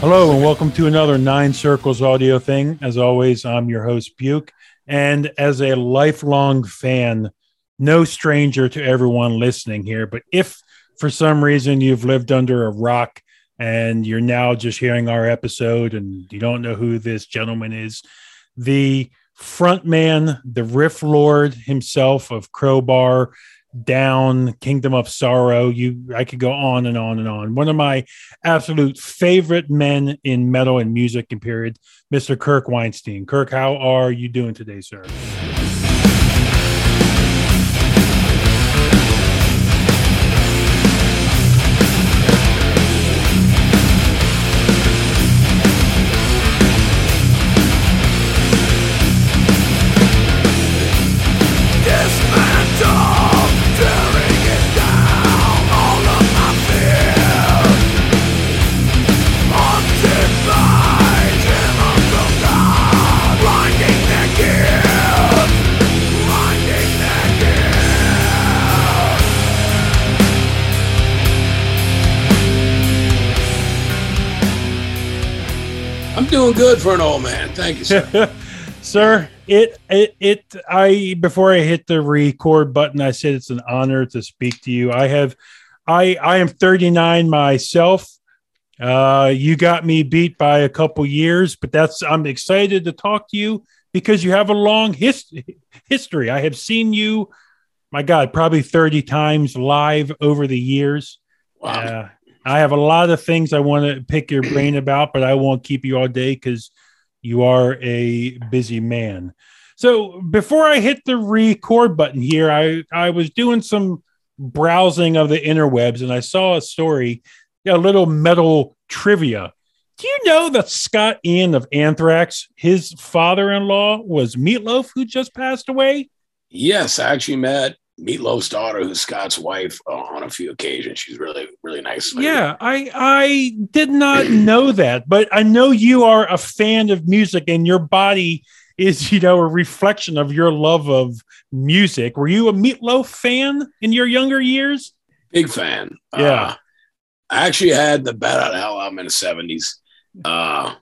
Hello and welcome to another Nine Circles audio thing. As always, I'm your host, Buke. And as a lifelong fan, no stranger to everyone listening here, but if for some reason you've lived under a rock and you're now just hearing our episode and you don't know who this gentleman is, the frontman, the riff lord himself of Crowbar, down kingdom of sorrow. You i could go on and on and on. One of my absolute favorite men in metal and music and period mr kirk Windstein. Kirk how are you doing today sir doing good for an old man. Thank you, sir. sir, it it it I before I hit the record button, I said it's an honor to speak to you. I have I I am 39 myself. Uh you got me beat by a couple years, but that's I'm excited to talk to you because you have a long his, history. I have seen you my god, probably 30 times live over the years. Wow. Uh, I have a lot of things I want to pick your brain about, but I won't keep you all day because you are a busy man. So before I hit the record button here, I, I was doing some browsing of the interwebs and I saw a story, a little metal trivia. Do you know that Scott Ian of Anthrax, his father in law was Meatloaf, who just passed away? Yes, I actually met Meatloaf's daughter, who's Scott's wife, uh, on a few occasions. She's really, really nice. Lady. Yeah, I I did not know that, but I know you are a fan of music, and your body is, you know, a reflection of your love of music. Were you a Meatloaf fan in your younger years? Big fan. Yeah. Uh, I actually had the Bat Out of Hell album in the seventies. Uh,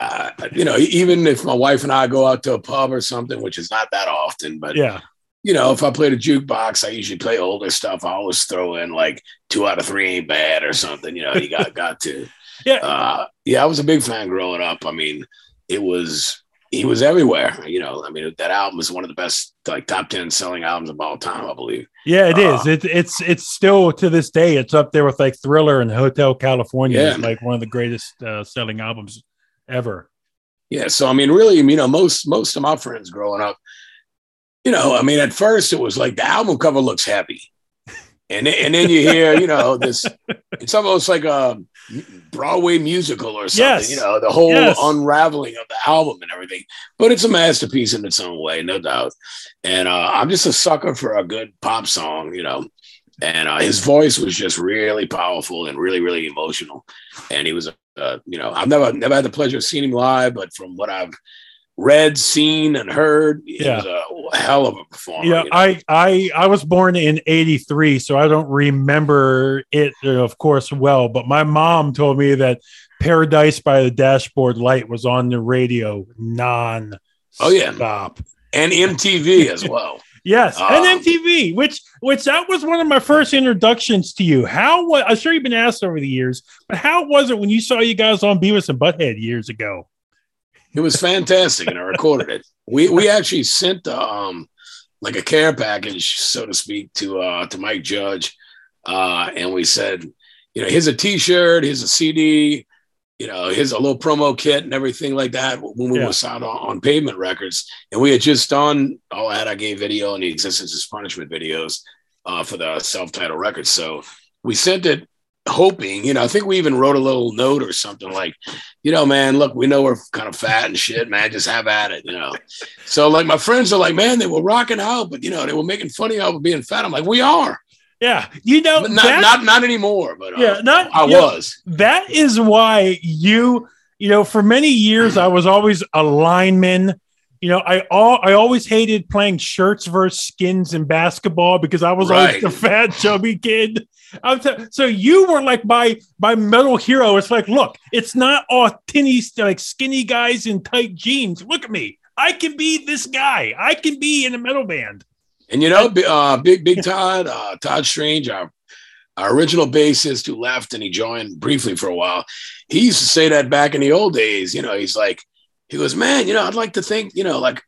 uh, you know, even if my wife and I go out to a pub or something, which is not that often, but yeah, you know, if I played a jukebox, I usually play older stuff. I always throw in like two out of three ain't bad or something. You know, you got got to. Yeah, uh, yeah. I was a big fan growing up. I mean, it was he was everywhere. You know, I mean, that album is one of the best, like top ten selling albums of all time, I believe. Yeah, it uh, is. It, it's it's still to this day. It's up there with like Thriller and Hotel California. Yeah. like one of the greatest uh, selling albums ever. Yeah. So I mean, really, you know, most most of my friends growing up you know, I mean, at first it was like the album cover looks heavy. And, and then you hear, you know, this, it's almost like a Broadway musical or something, yes. you know, the whole yes. unraveling of the album and everything. But it's a masterpiece in its own way, no doubt. And uh, I'm just a sucker for a good pop song, you know. And uh, his voice was just really powerful and really, really emotional. And he was, uh, you know, I've never, never had the pleasure of seeing him live, but from what I've read, seen, and heard. He yeah. Hell of a performer. Yeah, you know? I, I I was born in '83, so I don't remember it, of course, well. But my mom told me that "Paradise by the Dashboard Light" was on the radio non. Oh yeah, stop and MTV as well. Yes, um, and MTV, which which that was one of my first introductions to you. How was I'm sure you've been asked over the years, but how was it when you saw you guys on Beavis and Butthead years ago? It was fantastic, and I recorded it. We we actually sent um like a care package, so to speak, to uh to Mike Judge, uh, and we said, you know, here's a T-shirt, here's a CD, you know, here's a little promo kit and everything like that when we yeah. out on, on, Pavement Records, and we had just done all that I gave video and the existence is punishment videos uh, for the self-titled record. So we sent it hoping, you know, I think we even wrote a little note or something like, you know, man, look, we know we're kind of fat and shit, man, just have at it, you know. So like my friends are like, man, they were rocking out, but you know, they were making funny of being fat. I'm like, we are. Yeah, you know, not that, not not anymore, but uh, yeah, not I was. Know, that is why you, you know, for many years I was always a lineman You know, I all I always hated playing shirts versus skins in basketball because I was Right. always the fat chubby kid. I'm t- so you were like my my metal hero. It's like, look, it's not all tinny like skinny guys in tight jeans. Look at me. I can be this guy. I can be in a metal band. And you know, uh, Big Big Todd, uh, Todd Strange, our our original bassist who left and he joined briefly for a while. He used to say that back in the old days. You know, he's like, he goes, man, you know, I'd like to think, you know, like,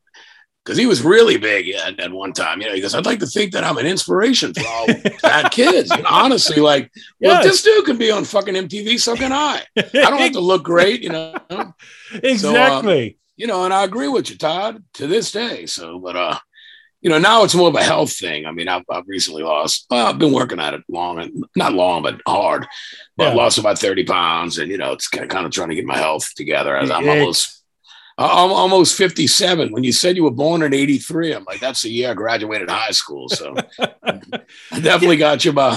because he was really big at, at one time. You know, he goes, I'd like to think that I'm an inspiration for all bad kids. Know, honestly, like, well, if Yes. this dude can be on fucking MTV, so can I. I don't have to look great, you know. exactly. you know, and I agree with you, Todd, to this day. So, but uh, you know, now it's more of a health thing. I mean, I've, I've recently lost. Well, I've been working at it long, and not long, but hard. But Yeah. lost about thirty pounds, and you know, it's kind of, kind of trying to get my health together. As I'm almost, I'm almost fifty-seven. When you said you were born in '83, I'm like, that's the year I graduated high school. So I definitely got you by,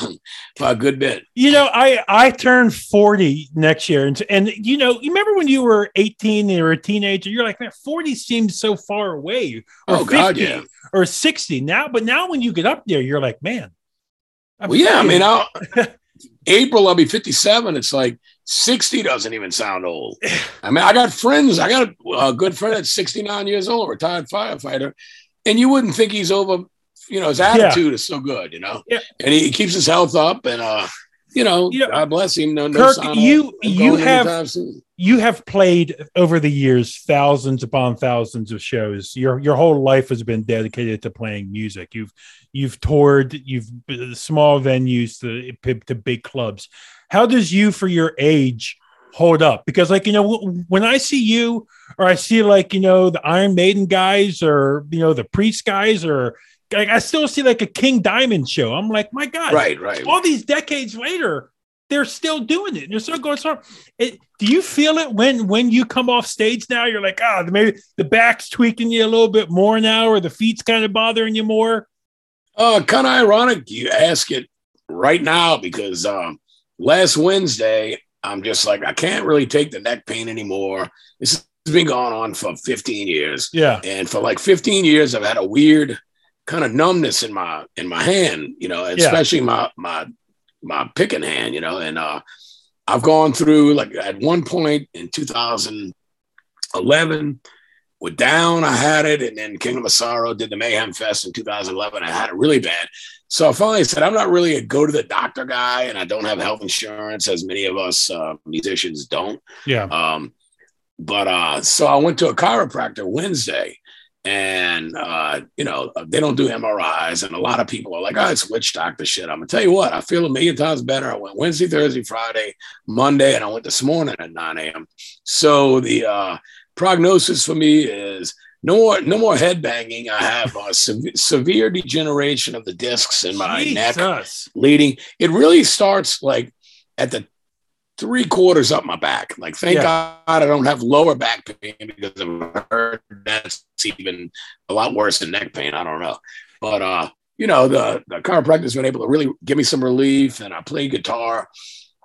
by a good bit. You know, I I turn 40 next year. And, and you know, you remember when you were 18 and you were a teenager, you're like, man, 40 seems so far away. Or Oh, God, 50 yeah. Or 60 now. But now when you get up there, you're like, man. I'm Well, yeah, I mean, I'll, April I'll be 57. It's like 60 doesn't even sound old. I mean, I got friends. I got a, a good friend that's 69 years old, retired firefighter, and you wouldn't think he's over. You know, his attitude is so good. You know, Yeah. and he, keeps his health up, and uh, you know, You know, God bless him. No, no Kirk, of you- you have- you have played over the years thousands upon thousands of shows. Your your whole life has been dedicated to playing music. You've you've toured, you've small venues to to big clubs. How does you, for your age, hold up? Because like you know, when I see you, or I see like you know the Iron Maiden guys, or you know the Priest guys, or like, I still see like a King Diamond show. I'm like, my God, Right, right. all these decades later, they're still doing it. They're still going strong. It, do you feel it when when you come off stage now? You're like, ah, maybe the back's tweaking you a little bit more now, or the feet's kind of bothering you more. Uh, kind of ironic you ask it right now because um, last Wednesday, I'm just like, I can't really take the neck pain anymore. This has been going on for 15 years. Yeah, And for like 15 years, I've had a weird kind of numbness in my in my hand, you know, especially my my my picking hand, you know, and uh I've gone through like at one point in 2011 with down, I had it, and then Kingdom of Sorrow did the Mayhem Fest in 2011. I had it really bad. So I finally said, I'm not really a go to the doctor guy, and I don't have health insurance, as many of us uh, musicians don't. yeah, Um, but uh, so I went to a chiropractor Wednesday, and uh, you know they don't do MRIs, and a lot of people are like, "Oh, it's witch doctor shit." I'm gonna tell you what, I feel a million times better. I went Wednesday, Thursday, Friday, Monday, and I went this morning at 9 a.m. So the uh, prognosis for me is no more, no more head banging. I have a sev- severe degeneration of the discs in my neck leading. It really starts like at the three quarters up my back. Like, thank Yeah. God I don't have lower back pain because I've heard that's even a lot worse than neck pain. I don't know. But, uh, you know, the, the chiropractor has been able to really give me some relief. And I play guitar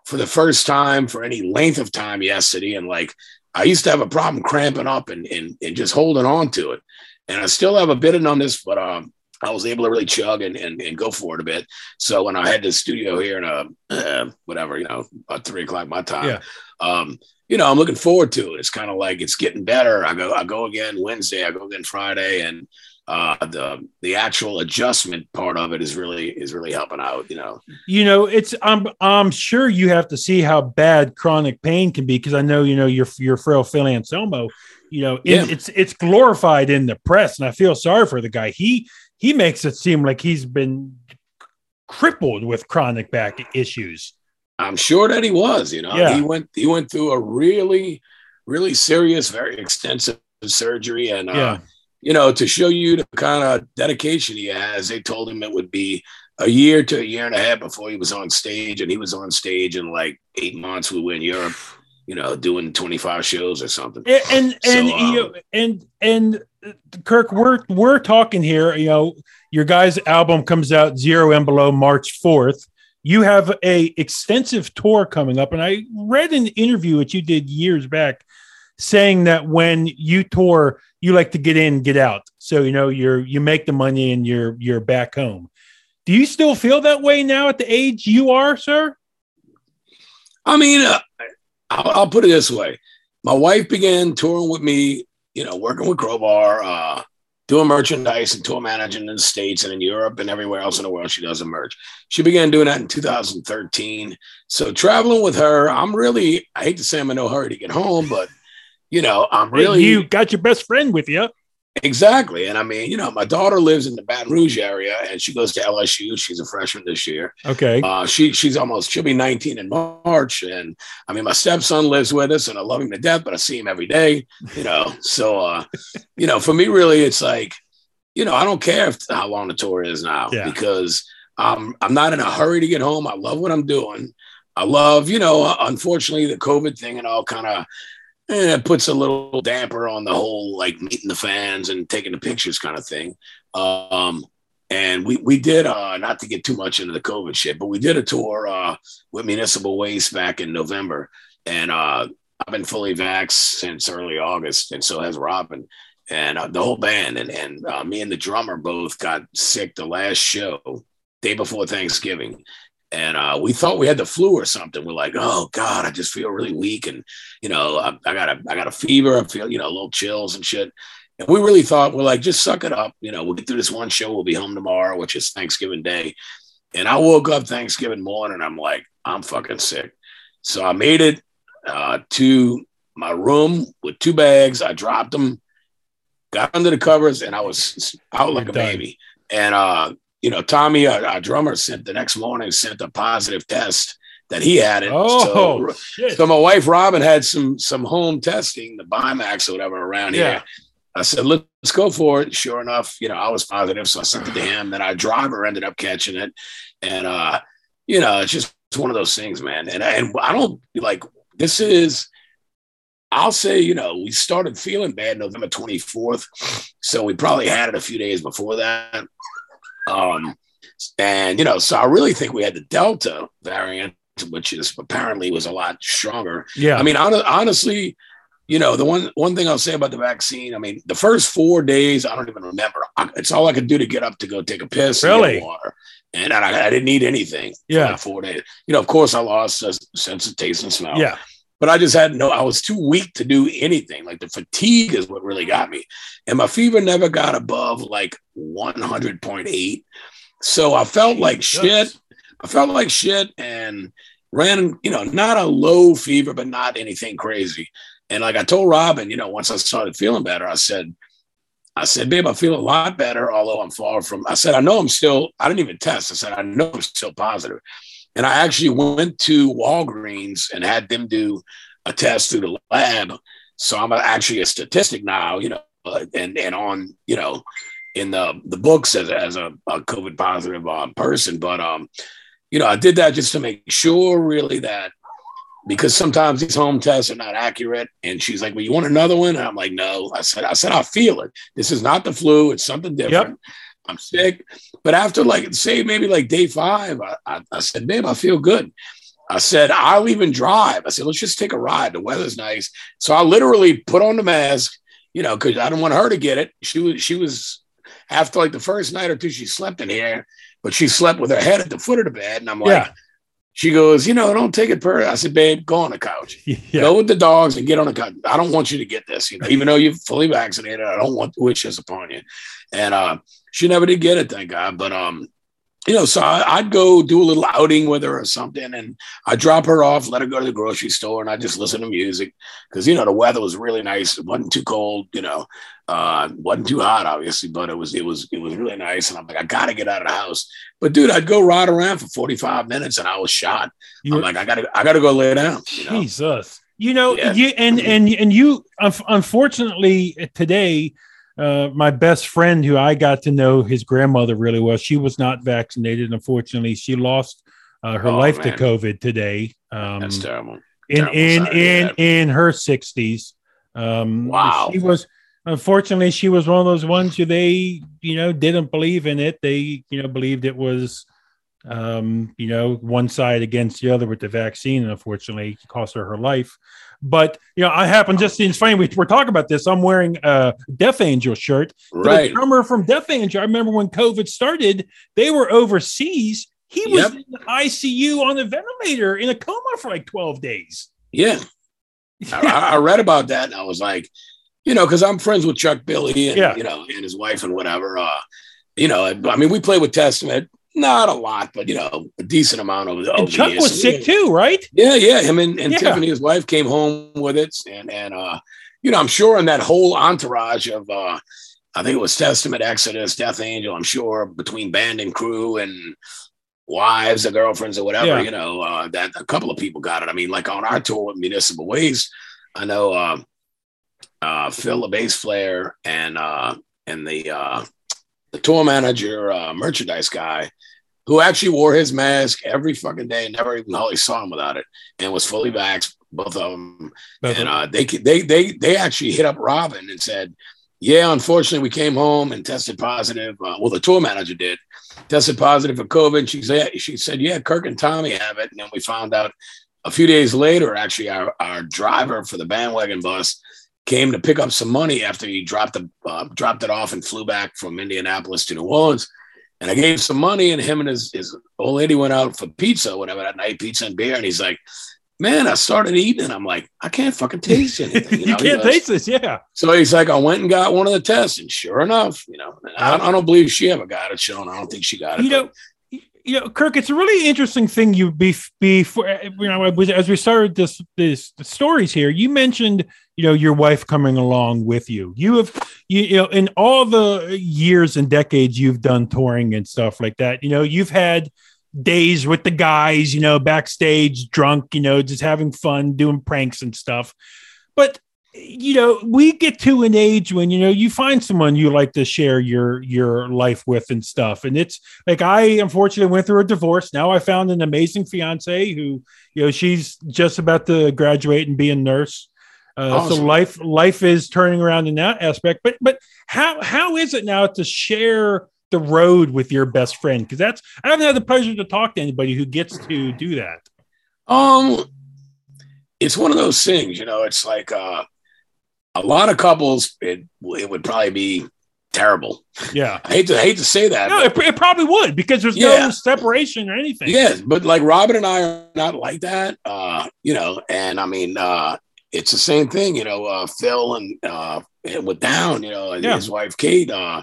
for the first time for any length of time yesterday. And like, I used to have a problem cramping up and, and, and just holding on to it. And I still have a bit of numbness, but um, I was able to really chug and, and, and go for it a bit. So when I had the studio here in a uh, whatever, you know, about three o'clock my time, Yeah. um, you know, I'm looking forward to it. It's kind of like it's getting better. I go, I go again Wednesday, I go again Friday, and uh, the the actual adjustment part of it is really is really helping out. You know, You know, it's I'm I'm sure you have to see how bad chronic pain can be because I know you know your your frail Phil Anselmo. You know, in, Yeah. it's it's glorified in the press, and I feel sorry for the guy. He he makes it seem like he's been crippled with chronic back issues. I'm sure that he was. You know, Yeah. he went he went through a really really serious, very extensive surgery, and uh, Yeah. You know, to show you the kind of dedication he has, they told him it would be a year to a year and a half before he was on stage, and he was on stage in like eight months. We were in Europe, you know, doing 25 shows or something. and and, So, and, um, you know, and and uh, Kirk, we're we're talking here. You know, your guys' album comes out zero and below March fourth. You have a extensive tour coming up, and I read an interview that you did years back saying that when you tour, you like to get in, get out. So you know you're you make the money and you're you're back home. Do you still feel that way now at the age you are, sir? I mean, uh, I'll, I'll, put it this way: my wife began touring with me, you know, working with Crowbar, uh, doing merchandise and tour managing in the States and in Europe and everywhere else in the world. She does a merch. She began doing that in 2013. So traveling with her, I'm really, I hate to say I'm in no hurry to get home, but you know, I'm really. You got your best friend with you. Exactly. And I mean, you know, my daughter lives in the Baton Rouge area and she goes to LSU. She's a freshman this year. Okay. Uh, she she's almost she'll be 19 in March. And I mean, my stepson lives with us and I love him to death, but I see him every day, you know. so uh, you know, for me really it's like, you know, I don't care if, how long the tour is now yeah. because I'm I'm not in a hurry to get home. I love what I'm doing. I love, you know, unfortunately the COVID thing and all kind of and it puts a little damper on the whole like meeting the fans and taking the pictures kind of thing. Um, and we we did uh, not to get too much into the COVID shit, but we did a tour uh, with Municipal Waste back in November, and uh, I've been fully vaxxed since early August, and so has Robin, and uh, the whole band, and and uh, me and the drummer both got sick the last show day before Thanksgiving, and uh, we thought we had the flu or something. We're like, oh god, I just feel really weak, and you know, I, I, got a I got a fever. I feel you know a little chills and shit. And we really thought we're like, just suck it up. You know, we'll get through this one show. We'll be home tomorrow, which is Thanksgiving Day. And I woke up Thanksgiving morning. I'm like, I'm fucking sick. So I made it uh, to my room with two bags. I dropped them, got under the covers, and I was out like a baby. And uh, you know, Tommy, our, our, drummer, sent the next morning sent a positive test that he had it. Oh, so, so, my wife Robin had some some home testing, the Binax or whatever around yeah. here. I said, let's go for it. Sure enough, you know, I was positive, so I sent it to him. Then our driver ended up catching it, and uh, you know, it's just it's one of those things, man. And and I don't like this is. I'll say, you know, we started feeling bad November 24th. So we probably had it a few days before that. Um, and you know, so I really think we had the Delta variant, which is apparently was a lot stronger. Yeah. I mean, on, honestly, you know, the one one thing I'll say about the vaccine, I mean, the first four days, I don't even remember. I, it's all I could do to get up to go take a piss, really, and water, and I, I, didn't eat anything. Yeah, four days. You know, of course, I lost a sense of taste and smell. Yeah, but I just had no, I was too weak to do anything. Like the fatigue is what really got me. And my fever never got above like 100.8. So I felt like shit. I felt like shit and ran, you know, not a low fever, but not anything crazy. And like I told Robin, you know, once I started feeling better, I said, I said, babe, I feel a lot better, although I'm far from, I said, I know I'm still, I didn't even test. I said, I know I'm still positive. And I actually went to Walgreens and had them do a test through the lab. So I'm actually a statistic now, you know, uh, and and on you know in the the books as, as a, a COVID positive um, person. But um, you know, I did that just to make sure, really, that because sometimes these home tests are not accurate. And she's like, "Well, you want another one?" And I'm like, "No." I said, "I said I feel it. This is not the flu. It's something different." Yep. I'm sick. But after like say maybe like day five, I, I, I, said, babe, I feel good. I said, I'll even drive. I said, let's just take a ride. The weather's nice. So I literally put on the mask, you know, because I don't want her to get it. She was she was after like the first night or two, she slept in here, but she slept with her head at the foot of the bed. And I'm like, yeah. She goes, you know, don't take it per. I said, babe, go on the couch. Yeah. Go with the dogs and get on the couch. I don't want you to get this. You know, even though you're fully vaccinated, I don't want to wish this upon you. And uh, she never did get it, thank God. But um, you know, so I, would go do a little outing with her or something, and I'd drop her off, let her go to the grocery store, and I just listen to music because you know the weather was really nice. It wasn't too cold, you know, uh, wasn't too hot, obviously, but it was it was it was really nice. And I'm like, I gotta get out of the house. But dude, I'd go ride around for 45 minutes, and I was shot. You I'm like, I gotta I gotta go lay down. You know? Jesus, you know, yeah. you and and and you, unfortunately, today uh, my best friend, who I got to know his grandmother really well, she was not vaccinated. Unfortunately, she lost uh, her oh, life man. to COVID today. Um, That's terrible. In terrible in in in her sixties. Um, wow. She was unfortunately she was one of those ones who they you know didn't believe in it. They you know believed it was um, you know one side against the other with the vaccine, and unfortunately, it cost her her life. But you know, I happen just it's funny we, we're talking about this. I'm wearing a Death Angel shirt. Right. The drummer from Death Angel. I remember when COVID started, they were overseas. He was Yep. in the ICU on a ventilator in a coma for like 12 days. Yeah. I, I- I read about that and I was like, you know, because I'm friends with Chuck Billy and Yeah. you know, and his wife and whatever. Uh, you know, I mean, we play with Testament, not a lot, but you know, a decent amount over the over And Chuck years. was sick too, right? Yeah, yeah. Him and, and Yeah. Tiffany, his wife, came home with it, and and uh, you know, I'm sure in that whole entourage of uh, I think it was Testament, Exodus, Death Angel. I'm sure between band and crew and wives or girlfriends or whatever, Yeah. you know, uh, that a couple of people got it. I mean, like on our tour with Municipal Waste, I know uh, uh, Phil, the bass player, and uh, and the uh, the tour manager, uh, merchandise guy, who actually wore his mask every fucking day, never even hardly saw him without it, and was fully vaxxed, both of them. And uh, they they they they actually hit up Robin and said, "Yeah, unfortunately, we came home and tested positive. Uh, well, the tour manager did tested positive for COVID." She said, "She said, yeah, Kirk and Tommy have it." And then we found out a few days later, actually, our our driver for the bandwagon bus came to pick up some money after he dropped the uh, dropped it off and flew back from Indianapolis to New Orleans. And I gave some money, and him and his, his old lady went out for pizza, whatever that night, pizza and beer. And he's like, "Man, I started eating, and I'm like, I can't fucking taste anything." you, know, can't goes- taste this, yeah. So he's like, I went and got one of the tests, and sure enough, you know, I, I don't believe she ever got it shown. I don't think she got it. You know, you know, Kirk, it's a really interesting thing. You be before you know, as we started this this the stories here, you mentioned you know your wife coming along with you. You have you, you know in all the years and decades you've done touring and stuff like that. You know, you've had days with the guys, you know, backstage, drunk, you know, just having fun, doing pranks and stuff. But you know, we get to an age when you know you find someone you like to share your your life with and stuff, and it's like I unfortunately went through a divorce. Now I found an amazing fiance who, you know, she's just about to graduate and be a nurse. Uh, So life life is turning around in that aspect. But but how how is it now to share the road with your best friend? Because that's I haven't had the pleasure to talk to anybody who gets to do that. Um, it's one of those things, you know. It's like uh, a lot of couples. It it would probably be terrible. Yeah. I hate to hate to say that. No, but- it, it probably would because there's Yeah. no separation or anything. Yes, but like Robin and I are not like that. Uh, you know, and I mean, uh, it's the same thing, you know, uh, Phil and uh, with Down, you know, and Yeah. his wife Kate, uh,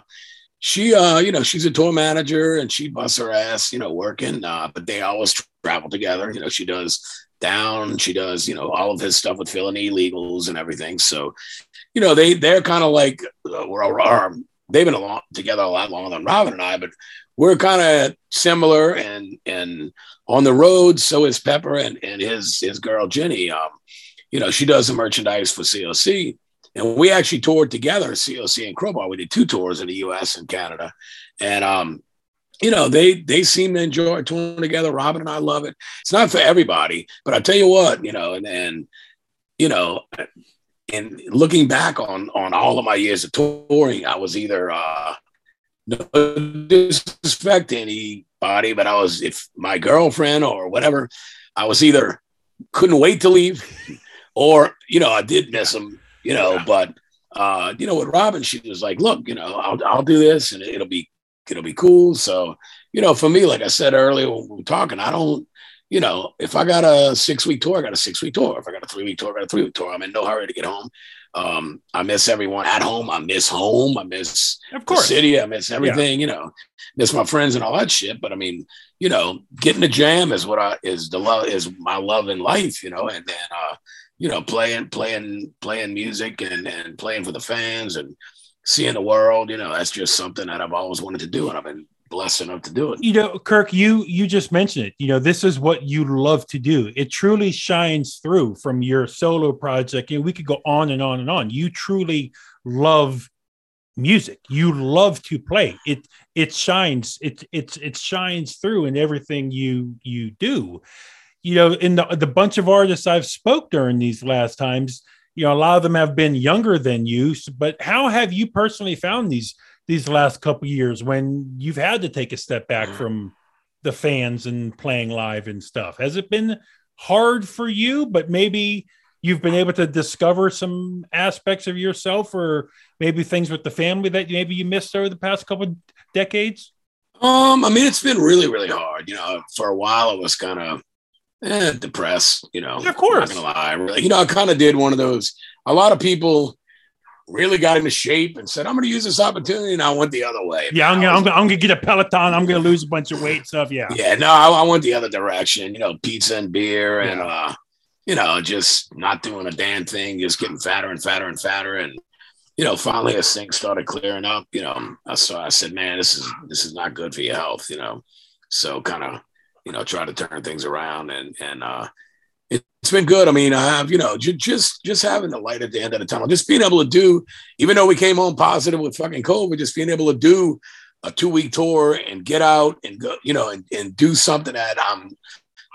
she, uh, you know, she's a tour manager and she busts her ass, you know, working, uh, but they always travel together. You know, she does Down, she does, you know, all of his stuff with and illegals and everything. So, you know, they they're kind of like uh, we're all, are, they've been along together a lot longer than Robin and I, but we're kind of similar and and on the road so is pepper and and his his girl jenny. Um you know she does the merchandise for coc and we actually toured together coc and crowbar. We did two tours in the us and canada. And um you know they they seem to enjoy touring together robin and i love it it's not for everybody but i tell you what you know and and you know and looking back on on all of my years of touring i was either uh no disrespect anybody, but I was if my girlfriend or whatever, I was either couldn't wait to leave, or you know I did miss them, you know. Yeah. But uh, you know, with Robin, she was like, "Look, you know, I'll I'll do this, and it'll be it'll be cool." So you know, for me, like I said earlier when we were talking, I don't. You know, if I got a six week tour, I got a six week tour. If I got a three week tour, I got a three week tour. I'm in no hurry to get home. Um, I miss everyone at home. I miss home. I miss Of course. city. I miss everything, you know, miss my friends and all that shit. But I mean, you know, getting the jam is what I is the love is my love in life, you know, and then uh, you know, playing, playing, playing music and and playing for the fans and seeing the world, you know, that's just something that I've always wanted to do, and I've been blessed enough to do it. you know kirk you you just mentioned it. You know this is what you love to do. It truly shines through from your solo project. And we could go on and on and on. You truly love music. You love to play. It it shines it it's it shines through in everything you you do. You know in the the bunch of artists i've spoke during these last times you know a lot of them have been younger than you but how have you personally found these these last couple years when you've had to take a step back from the fans and playing live and stuff has it been hard for you but maybe you've been able to discover some aspects of yourself or maybe things with the family that maybe you missed over the past couple decades? Um, I mean, it's been really, really hard. You know, for a while it was kind of eh, depressed. You know, yeah, of course. Not gonna lie, really. You know, I kind of did one of those. A lot of people really got into shape and said, "I'm going to use this opportunity," and I went the other way. Yeah, I'm going. I'm going to get a Peloton. I'm going to lose a bunch of weight stuff. Yeah. Yeah. No, I, I, went the other direction. You know, pizza and beer, yeah. and uh, you know, just not doing a damn thing, just getting fatter and fatter and fatter, and you know, finally as things started clearing up, you know, I saw. I said, "Man, this is this is not good for your health," you know. So kind of, you know, try to turn things around and and uh it's been good. I mean, I have, you know, just just having the light at the end of the tunnel, just being able to do, even though we came home positive with fucking COVID, just being able to do a two week tour and get out and go, you know, and, and do something that I'm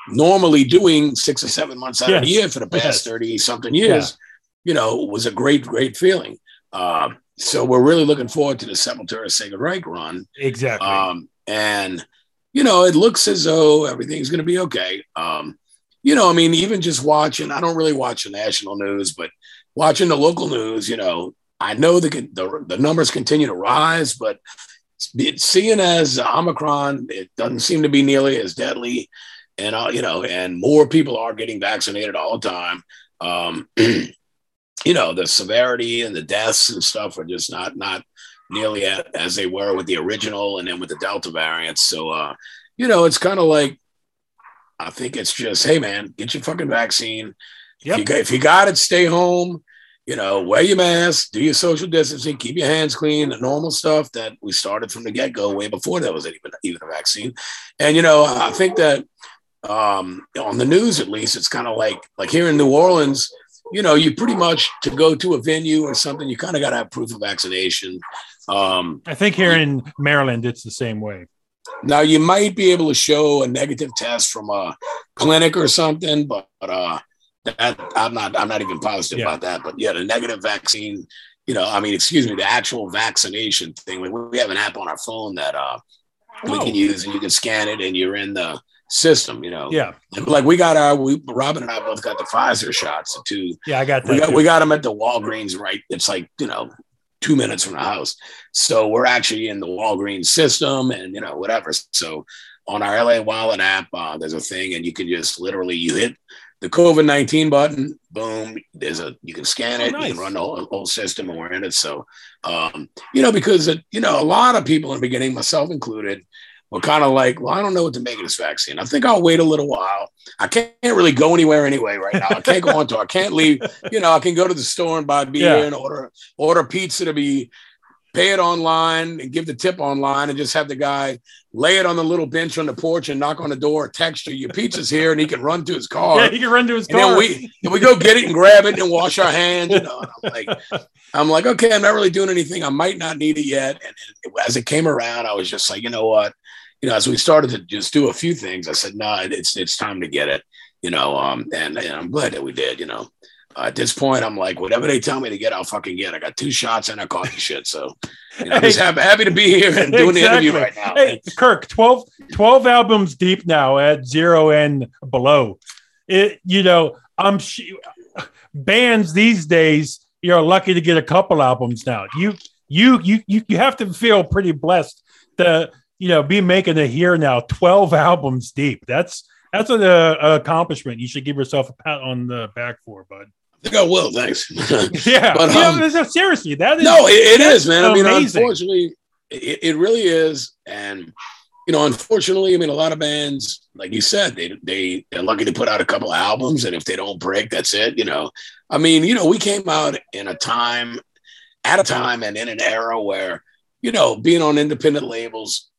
normally doing six or seven months out yes. of the year for the past 30 yes. something years, yeah. you know, was a great, great feeling. Um, so we're really looking forward to the Sepultura Sacred Reich run. Exactly. Um, and, you know, it looks as though everything's going to be okay. Um, you know, I mean, even just watching, I don't really watch the national news, but watching the local news, you know, I know the, the, the numbers continue to rise, but seeing as Omicron, it doesn't seem to be nearly as deadly. And, uh, you know, and more people are getting vaccinated all the time. Um, you know, the severity and the deaths and stuff are just not, not nearly as they were with the original and then with the Delta variant. So, uh, you know, it's kind of like, I think it's just, hey man, get your fucking vaccine. Yep. If, you got, if you got it, stay home. You know, wear your mask, do your social distancing, keep your hands clean, the normal stuff that we started from the get go way before there was even even a vaccine. And you know, I think that um, on the news at least, it's kind of like like here in New Orleans. You know, you pretty much to go to a venue or something, you kind of got to have proof of vaccination. Um, I think here in Maryland, it's the same way. Now you might be able to show a negative test from a clinic or something, but uh, that I'm not I'm not even positive yeah. about that. But yeah, the negative vaccine, you know, I mean, excuse me, the actual vaccination thing. We, we have an app on our phone that uh, we can use, and you can scan it, and you're in the system. You know, yeah. Like we got our we Robin and I both got the Pfizer shots too. Yeah, I got that. We got, we got them at the Walgreens, right? It's like you know two minutes from the house. So we're actually in the Walgreens system and, you know, whatever. So on our LA Wallet app, uh, there's a thing and you can just literally, you hit the COVID 19 button, boom, there's a, you can scan it, oh, nice. you can run the whole, whole, system and we're in it. So, um, you know, because, it, you know, a lot of people in the beginning, myself included, were kind of like, well, I don't know what to make of this vaccine. I think I'll wait a little while. I can't really go anywhere anyway right now. I can't go on tour. I can't leave. You know, I can go to the store and buy beer yeah. and order order pizza to be pay it online and give the tip online and just have the guy lay it on the little bench on the porch and knock on the door, text you, your pizza's here, and he can run to his car. Yeah, he can run to his and car. Then we and we go get it and grab it and wash our hands. You know, I'm like, I'm like, okay, I'm not really doing anything. I might not need it yet. And as it came around, I was just like, you know what? You know, as we started to just do a few things, I said, no, it's it's time to get it, you know, um, and, and I'm glad that we did, you know. Uh, at this point, I'm like, whatever they tell me to get, I'll fucking get. I got two shots and I caught the shit. So you know, I'm just happy, happy to be here and doing exactly. the interview right now. Hey, Kirk, 12, 12 albums deep now at zero and below. It, you know, I'm sh- bands these days, you're lucky to get a couple albums now. You, you, you, you, you have to feel pretty blessed to you know, be making it here now, 12 albums deep. That's that's an uh, accomplishment. You should give yourself a pat on the back for, bud. I think I will. Thanks. yeah, but um, you know, seriously, that is no, it, it is, man. Amazing. I mean, unfortunately, it, it really is, and you know, unfortunately, I mean, a lot of bands, like you said, they they they're lucky to put out a couple albums, and if they don't break, that's it. You know, I mean, you know, we came out in a time, at a time, and in an era where you know, being on independent labels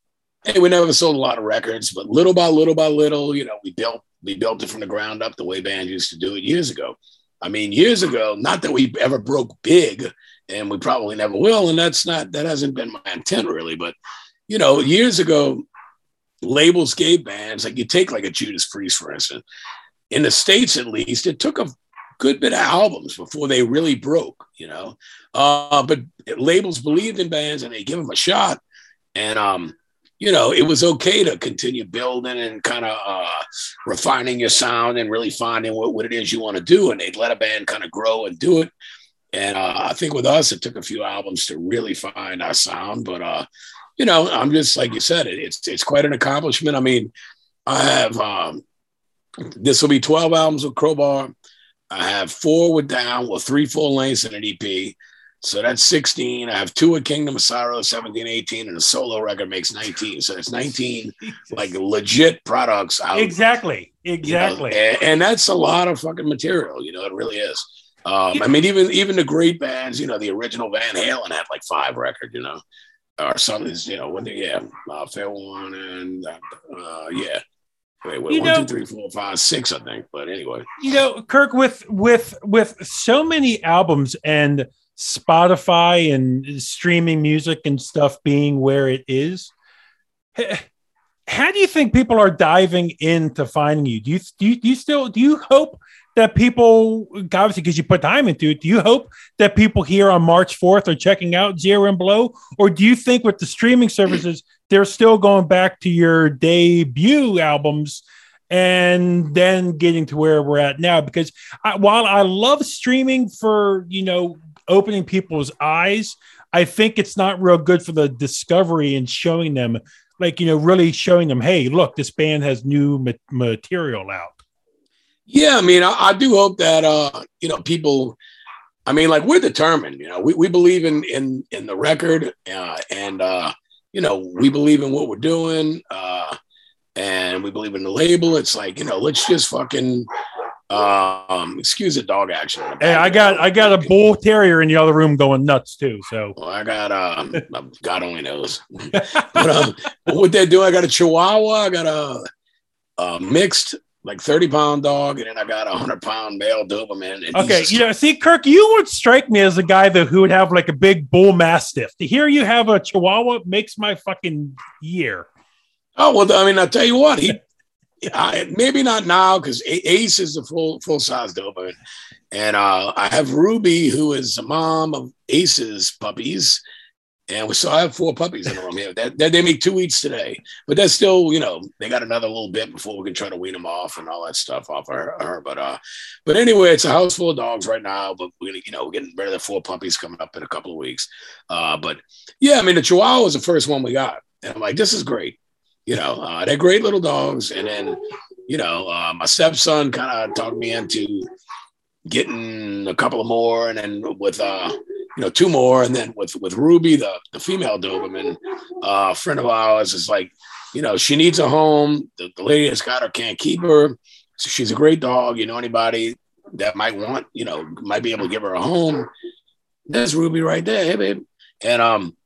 hey, we never sold a lot of records, but little by little by little, you know, we built we built it from the ground up the way bands used to do it years ago. I mean, years ago, not that we ever broke big, and we probably never will, and that's not that hasn't been my intent really, but you know, years ago, labels gave bands like you take like a Judas Priest, for instance. In the states, at least, it took a good bit of albums before they really broke, you know. Uh, but labels believed in bands and they give them a shot, and um, you know, it was okay to continue building and kind of uh, refining your sound and really finding what, what it is you want to do. And they'd let a band kind of grow and do it. And uh, I think with us, it took a few albums to really find our sound. But uh, you know, I'm just like you said, it, it's it's quite an accomplishment. I mean, I have um, this will be 12 albums with Crowbar. I have four with Down, well, three full lengths and an EP. So that's 16. I have two at Kingdom of Sorrow, 17, 18, and a solo record makes 19. So it's 19 like legit products out. Exactly. Exactly. You know? and, and, that's a lot of fucking material, you know, it really is. Um, I mean, even even the great bands, you know, the original Van Halen had like five records, you know, or something, you know, when they, yeah, uh, Fair One and uh, yeah. Wait, wait, one, know, two, three, four, five, six, I think. But anyway, you know, Kirk, with with with so many albums and Spotify and streaming music and stuff being where it is, how do you think people are diving into finding you? Do you do you, do you still do you hope that people obviously because you put time into it? Do you hope that people here on March fourth are checking out Zero and Below, or do you think with the streaming services they're still going back to your debut albums? and then getting to where we're at now because I, while i love streaming for you know opening people's eyes i think it's not real good for the discovery and showing them like you know really showing them hey look this band has new ma- material out yeah i mean I, I, do hope that uh you know people i mean like we're determined you know we, we believe in in in the record uh, and uh you know we believe in what we're doing uh and we believe in the label. It's like, you know, let's just fucking um excuse the dog action. Hey, I got I got a bull terrier in the other room going nuts too. So well, I got um God only knows. but um what they do, I got a chihuahua, I got a, a mixed like 30 pound dog, and then I got a hundred pound male Doberman. okay, just, you know, see, Kirk, you would strike me as a guy that who would have like a big bull mastiff. To hear you have a chihuahua makes my fucking year. Oh well, I mean, I'll tell you what, he I, maybe not now because Ace is the full full size Doberman, and uh, I have Ruby, who is the mom of Ace's puppies, and we I have four puppies in the room here. That, that, they make two each today, but that's still, you know, they got another little bit before we can try to wean them off and all that stuff off of her. her. But uh, but anyway, it's a house full of dogs right now. But we're you know, getting rid of the four puppies coming up in a couple of weeks. Uh, but yeah, I mean, the Chihuahua was the first one we got, and I'm like, this is great you know, uh, they're great little dogs. And then, you know, uh, my stepson kind of talked me into getting a couple of more, and then with uh, you know, two more, and then with with Ruby, the the female Doberman, uh, a friend of ours is like, you know, she needs a home. The, the lady that's got her can't keep her. So she's a great dog. You know, anybody that might want, you know, might be able to give her a home. There's Ruby right there, hey babe. And um,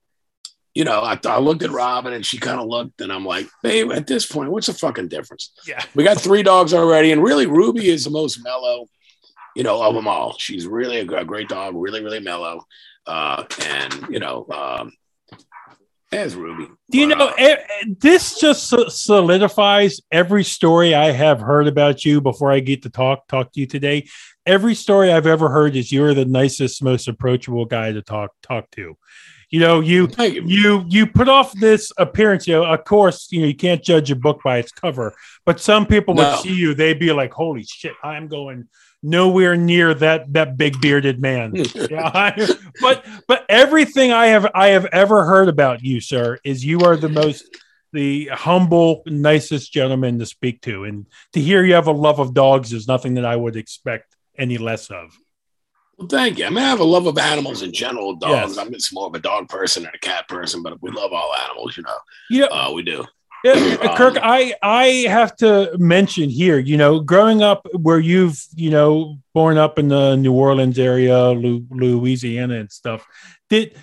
you know, I, I looked at Robin and she kind of looked, and I'm like, babe, at this point, what's the fucking difference? Yeah. We got three dogs already, and really, Ruby is the most mellow, you know, of them all. She's really a, great dog, really, really mellow. Uh, and, you know, um, as Ruby. Do you know, uh, this just solidifies every story I have heard about you before I get to talk talk to you today. Every story I've ever heard is you're the nicest, most approachable guy to talk talk to. You know, you you. you put off this appearance. You know, of course, you know you can't judge a book by its cover, but some people no. would see you, they'd be like, "Holy shit, I'm going." nowhere near that that big bearded man. yeah, I, but but everything I have I have ever heard about you, sir, is you are the most the humble, nicest gentleman to speak to, and to hear you have a love of dogs is nothing that I would expect any less of. Well, thank you. I mean, I have a love of animals in general. Dogs. Yes. I'm just more of a dog person than a cat person, but we love all animals. You know. Yeah, uh, we do. Yeah, um, Kirk, I I have to mention here. You know, growing up where you've you know born up in the New Orleans area, Louisiana, and stuff. Did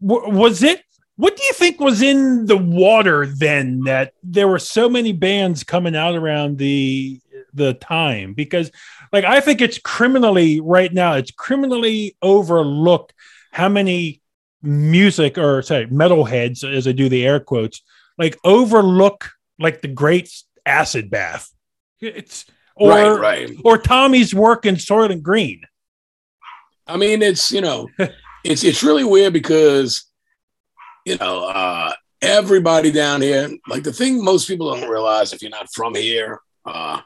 was it? What do you think was in the water then that there were so many bands coming out around the the time? Because like I think it's criminally right now, it's criminally overlooked how many music or say metalheads, as I do the air quotes, like overlook like the great acid bath. It's or right, right. or Tommy's work in and Green. I mean, it's you know, it's it's really weird because you know, uh, everybody down here, like the thing most people don't realize if you're not from here, uh,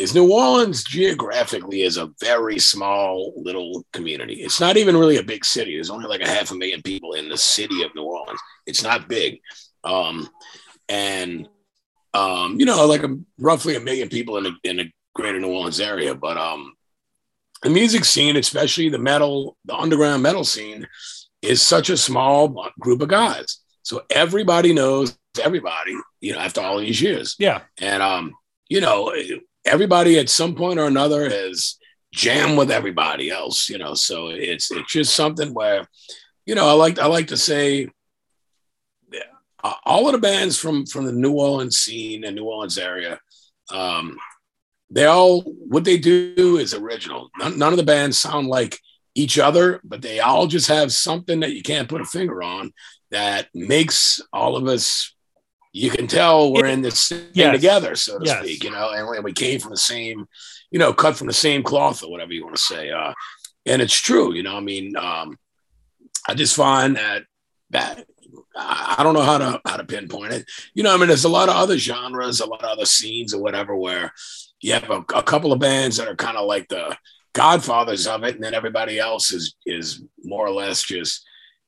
is New Orleans geographically is a very small little community. It's not even really a big city. There's only like a half a million people in the city of New Orleans. It's not big. Um, and um, you know, like a, roughly a million people in the in the greater New Orleans area. But um, the music scene, especially the metal, the underground metal scene, is such a small group of guys. So everybody knows everybody, you know, after all these years. Yeah. And um, you know, everybody at some point or another has jammed with everybody else, you know. So it's it's just something where, you know, I like I like to say all of the bands from from the New Orleans scene and New Orleans area, um, they all what they do is original. None, none, of the bands sound like each other, but they all just have something that you can't put a finger on that makes all of us. You can tell we're in this thing yes. together, so to yes. speak. You know, and we came from the same, you know, cut from the same cloth or whatever you want to say. Uh, and it's true. You know, I mean, um, I just find that that I don't know how to how to pinpoint it. You know, I mean, there's a lot of other genres, a lot of other scenes or whatever where you have a, a couple of bands that are kind of like the godfathers of it, and then everybody else is is more or less just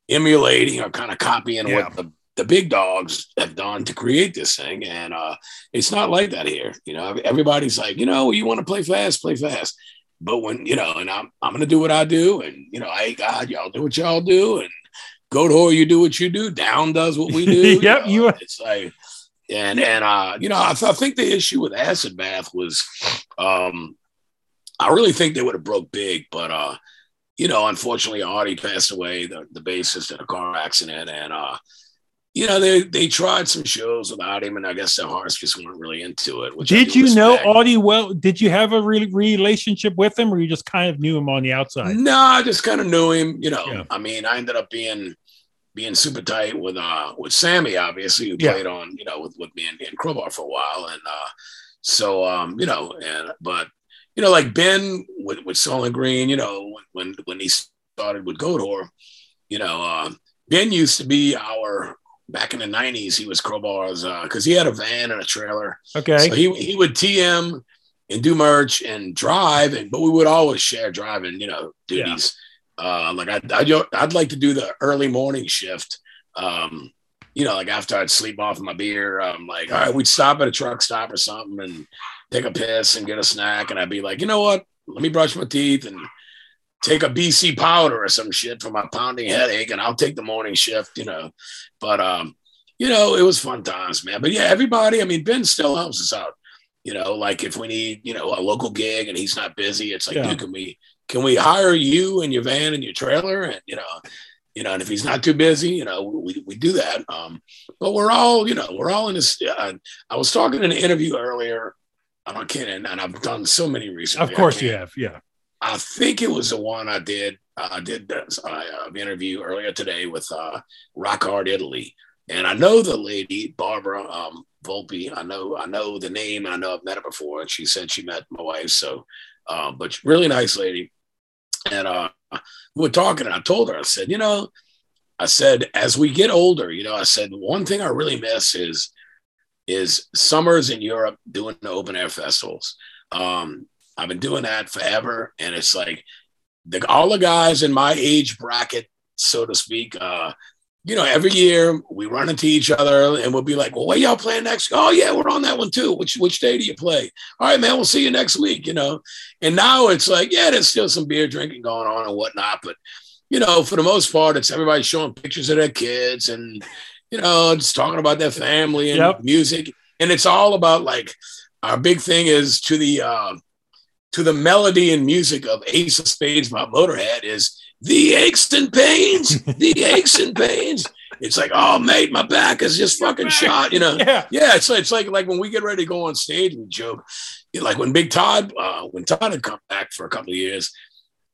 emulating or kind of copying yeah. what the the big dogs have done to create this thing. And uh, it's not like that here. You know, everybody's like, you know, you want to play fast, play fast. But when, you know, and I'm, I'm going to do what I do. And, you know, hey, God, y'all do what y'all do. And go to Goatwhore, you do what you do. Down does what we do. yep. You, know, it's like, and, and, uh, you know, I, th- I think the issue with Acid Bath was, um, I really think they would have broke big, but, uh, you know, unfortunately, Audie passed away, the, the bassist in a car accident. And, uh, you know, they they tried some shows without him, and I guess the hearts just weren't really into it. did you know Audie well? Did you have a re- relationship with him, or you just kind of knew him on the outside? No, I just kind of knew him. You know, yeah. I mean, I ended up being being super tight with uh with Sammy, obviously, who played yeah. on you know with with me and, and Crowbar for a while, and uh so um you know, and but you know like Ben with with Soilent Green, you know when when he started with Goatwhore, you know uh, Ben used to be our back in the '90s. He was Crowbar's because uh, he had a van and a trailer. Okay, so he he would TM and do merch and drive, and but we would always share driving, you know, duties. Yeah uh, like I'd, I'd, I'd like to do the early morning shift. Um, you know, like after I'd sleep off my beer, I'm like, all right, we'd stop at a truck stop or something and take a piss and get a snack. And I'd be like, you know what? Let me brush my teeth and take a BC powder or some shit for my pounding headache. And I'll take the morning shift, you know. But, um, you know, it was fun times, man. But yeah, everybody, I mean, Ben still helps us out. You know, like if we need, you know, a local gig and he's not busy, it's like, yeah. dude, can we can we hire you and your van and your trailer? And, you know, you know, and if he's not too busy, you know, we, we do that. Um, but we're all, you know, we're all in this. Uh, I was talking in an interview earlier. I'm kidding, and I've done so many recently. Of course, you have. Yeah. I think it was the one I did. Uh, I did this uh, interview earlier today with uh, Rock Hard Italy, and I know the lady Barbara um, Volpe. I know I know the name. I know I've met her before, and she said she met my wife. So um, but really nice lady. And uh, we were talking, and I told her, I said, you know, I said, as we get older, you know, I said, one thing I really miss is is summers in Europe doing the open air festivals. Um, I've been doing that forever, and it's like the, all the guys in my age bracket, so to speak, uh, you know, every year we run into each other and we'll be like, well, where y'all playing next? Oh, yeah, we're on that one too. Which which day do you play? All right, man, we'll see you next week, you know. And now it's like, yeah, there's still some beer drinking going on and whatnot, but you know, for the most part, it's everybody showing pictures of their kids and you know, just talking about their family and yep. music. And it's all about like our big thing is to the uh to the melody and music of Ace of Spades by Motorhead is the aches and pains, the aches and pains. It's like, oh mate, my back is just fucking shot. You know, yeah, yeah. It's like, it's like like when we get ready to go on stage, we joke. Like when Big Todd, uh, when Todd had come back for a couple of years,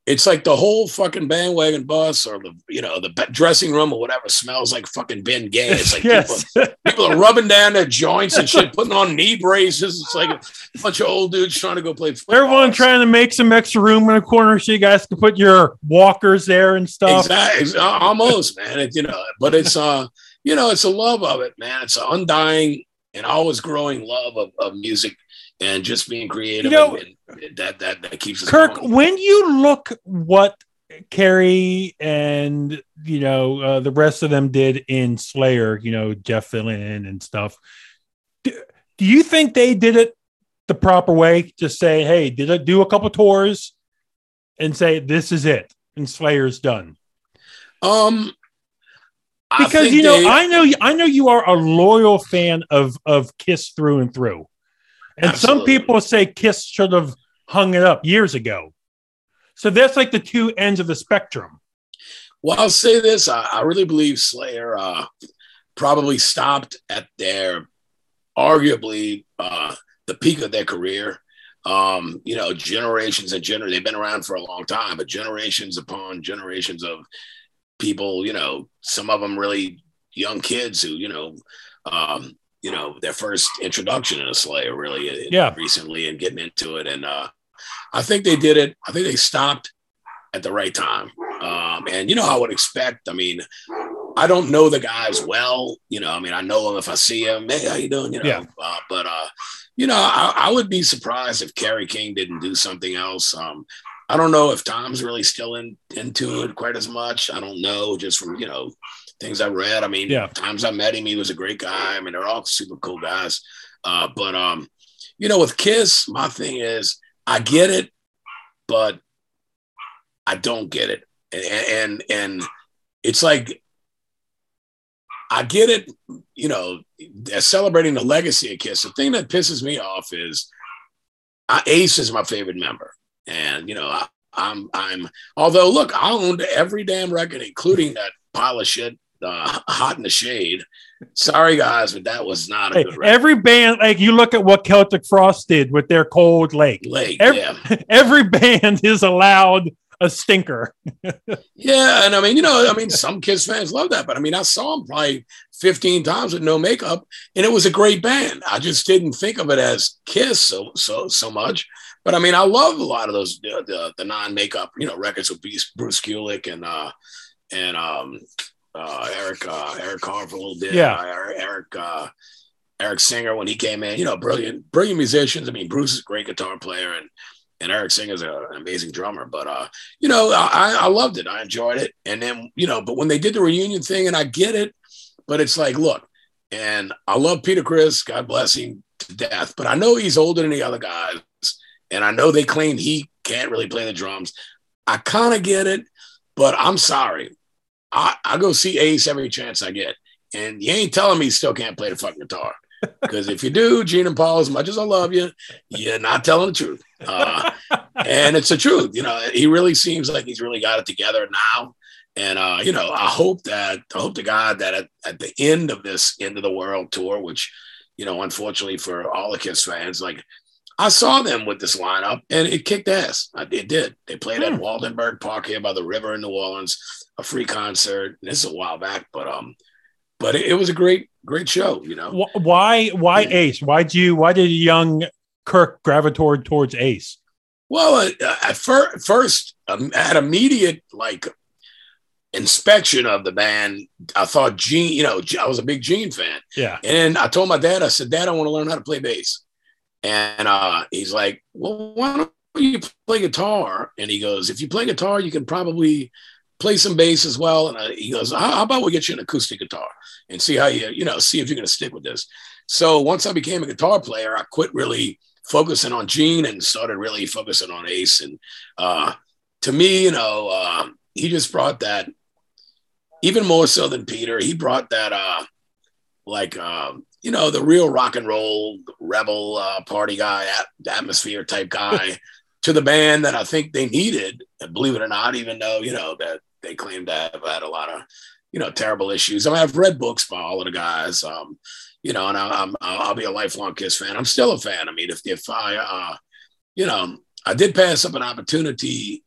it's like the whole fucking bandwagon bus or the you know the dressing room or whatever smells like fucking Ben Gay. It's like yes. people, people, are rubbing down their joints and shit, putting on knee braces. It's like a bunch of old dudes trying to go play football. Everyone trying to make some extra room in a corner so you guys can put your walkers there and stuff. Exactly, almost man. It, you know, but it's uh, you know, it's a love of it, man. It's an undying and always growing love of, of music and just being creative. You know, and, and that that that keeps us Kirk, going. when you look what Kerry and you know uh, the rest of them did in Slayer, you know Jeff Lynne and stuff. Do, do you think they did it the proper way? Just say, hey, did I do a couple tours and say this is it and Slayer's done? Um, Because you know, they- I know, I know you are a loyal fan of of Kiss through and through, and some people say Kiss should have hung it up years ago. So that's like the two ends of the spectrum. Well, I'll say this: I, I really believe Slayer uh, probably stopped at their arguably uh, the peak of their career. Um, you know, generations and gener they've been around for a long time, but generations upon generations of people, you know, some of them really young kids who, you know, um, you know, their first introduction in a Slayer really uh, Yeah. recently and getting into it. And uh, I think they did it. I think they stopped at the right time. Um, and you know, I would expect, I mean, I don't know the guys well, you know, I mean, I know them if I see them, hey, how you doing? You know, Yeah. uh, but, uh, you know, I, I would be surprised if Kerry King didn't do something else. Um, I don't know if Tom's really still in, into it quite as much. I don't know, just from, you know, things I read. I mean, Yeah. times I met him, he was a great guy. I mean, they're all super cool guys. Uh, but, um, you know, with Kiss, my thing is I get it, but I don't get it. And, and, and it's like, I get it, you know, they're celebrating the legacy of Kiss. The thing that pisses me off is uh, Ace is my favorite member. And, you know, I, I'm, I'm, although look, I owned every damn record, including that pile of shit, uh, Hot in the Shade. Sorry, guys, but that was not a good record. every band, like you look at what Celtic Frost did with their Cold Lake. Lake, every- yeah. Every band is allowed a stinker. Yeah, and I mean, you know, I mean, some Kiss fans love that, but I mean, I saw them probably 15 times with no makeup, and it was a great band. I just didn't think of it as Kiss so so so much. But I mean, I love a lot of those the, the, the non-makeup, you know, records with Bruce, Bruce Kulick and uh and um uh Eric uh Eric Carr for a little bit. Yeah. uh, Eric Eric uh Eric Singer when he came in, you know, brilliant, brilliant musicians. I mean, Bruce is a great guitar player and and Eric Singer's a- an amazing drummer. But uh, you know, I, I loved it. I enjoyed it. And then, you know, but when they did the reunion thing, and I get it, but it's like, look, and I love Peter Criss, God bless him to death, but I know he's older than the other guys. And I know they claim he can't really play the drums. I kind of get it, but I'm sorry. I, I go see Ace every chance I get. And you ain't telling me he still can't play the fucking guitar. Because if you do, Gene and Paul, as much as I love you, you're not telling the truth. Uh, and it's the truth. You know, he really seems like he's really got it together now. And uh, you know, I hope that I hope to God that at, at the end of this end of the world tour, which you know, unfortunately for all the Kiss fans, like I saw them with this lineup and it kicked ass. It did. They played at Hmm. Woldenberg Park here by the river in New Orleans, a free concert. This is a while back, but um, but it, it was a great, great show. You know, Why? Why Yeah. Ace? Why'd you? Why did young Kirk gravitate towards Ace? Well, uh, at fir- first, um, at immediate like inspection of the band, I thought Gene. You know, I was a big Gene fan, Yeah. and I told my dad, I said, "Dad, I want to learn how to play bass." And uh, he's like, "Well, why don't you play guitar?" And he goes, "If you play guitar, you can probably." Play some bass as well, and uh, he goes, how, "How about we get you an acoustic guitar and see how you, you know, see if you're going to stick with this." So once I became a guitar player, I quit really focusing on Gene and started really focusing on Ace. And uh, to me, you know, uh, he just brought that even more so than Peter. He brought that, uh, like, um, you know, the real rock and roll rebel uh, party guy, at- atmosphere type guy to the band that I think they needed. And believe it or not, even though you know that they claim to have had a lot of, you know, terrible issues. I mean, I've read books by all of the guys. Um, you know, and I, I'm I'll be a lifelong Kiss fan. I'm still a fan. I mean, if if I, uh, you know, I did pass up an opportunity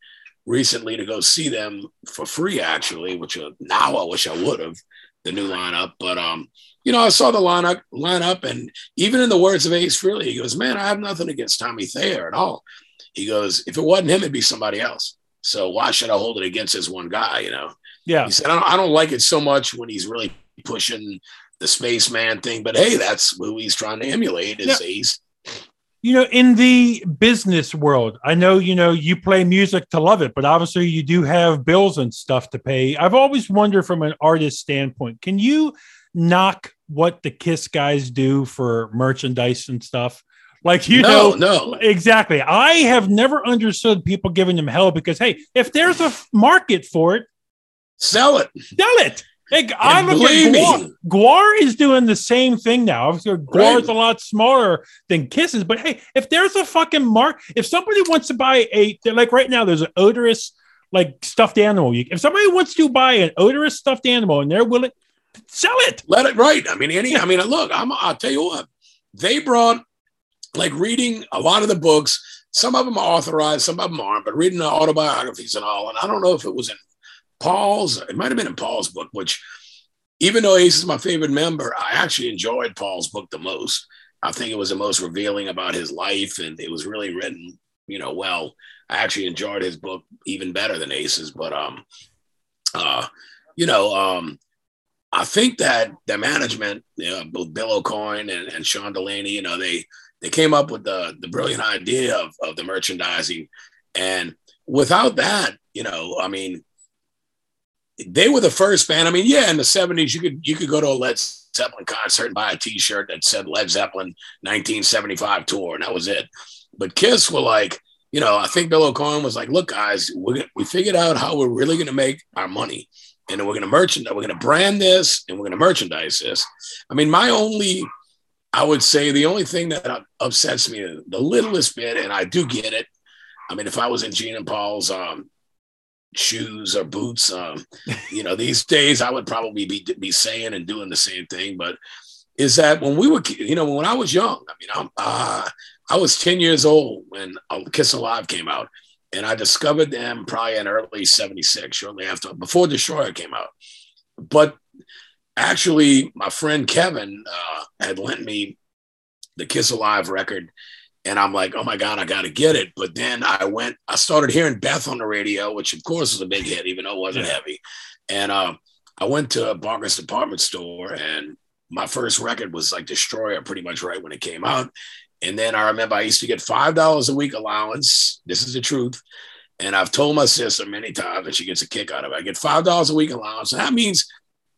recently to go see them for free, actually, which uh, now I wish I would have the new lineup. But um, you know, I saw the lineup lineup, and even in the words of Ace Frehley, he goes, "Man, I have nothing against Tommy Thayer at all." He goes, "If it wasn't him, it'd be somebody else. So why should I hold it against this one guy?" You know. Yeah. He said, I don't, I don't like it so much when he's really pushing the spaceman thing, but hey, that's who he's trying to emulate is yeah. Ace. You know, in the business world, I know, you know, you play music to love it, but obviously you do have bills and stuff to pay. I've always wondered from an artist standpoint, can you knock what the Kiss guys do for merchandise and stuff? Like you no, know, no, exactly. I have never understood people giving them hell because hey, if there's a market for it, sell it, sell it. Hey, I look at GWAR. GWAR is doing the same thing now. Obviously, GWAR right. is a lot smaller than Kisses, but hey, if there's a fucking mark, if somebody wants to buy a like right now, there's an Oderus like stuffed animal. If somebody wants to buy an Oderus stuffed animal and they're willing, sell it. Let it right. I mean, any. I mean, look, I'm. I'll tell you what. They brought like reading a lot of the books. Some of them are authorized, some of them aren't. But reading the autobiographies and all, and I don't know if it was in Paul's. It might have been in Paul's book, which even though Ace is my favorite member, I actually enjoyed Paul's book the most. I think it was the most revealing about his life, and it was really written, you know, well. I actually enjoyed his book even better than Ace's, but um, uh, you know, um, I think that the management, you know, both Bill Aucoin and, and Sean Delaney, you know, they they came up with the the brilliant idea of, of the merchandising, and without that, you know, I mean, they were the first band. I mean, yeah, in the '70s, you could you could go to a Led Zeppelin concert and buy a T-shirt that said Led Zeppelin 1975 tour, and that was it. But Kiss were like, you know, I think Bill Aucoin was like, look, guys, we're gonna, we figured out how we're really going to make our money and we're going to merchandise, we're going to brand this, and we're going to merchandise this. I mean, my only, I would say, the only thing that upsets me the littlest bit, and I do get it. I mean, if I was in Gene and Paul's um, shoes or boots, um, you know, these days I would probably be be saying and doing the same thing. But is that when we were, you know, when I was young, I mean, I'm, uh, I was 10 years old when Kiss Alive came out and I discovered them probably in early 76, shortly after, before Destroyer came out. But actually, my friend Kevin uh, had lent me the Kiss Alive record. And I'm like, oh my God, I got to get it. But then I went, I started hearing Beth on the radio, which of course was a big hit, even though it wasn't yeah. heavy. And uh, I went to a Barker's department store, and my first record was like Destroyer pretty much right when it came out. And then I remember I used to get $5 a week allowance. This is the truth. And I've told my sister many times, and she gets a kick out of it. I get $5 a week allowance. And that means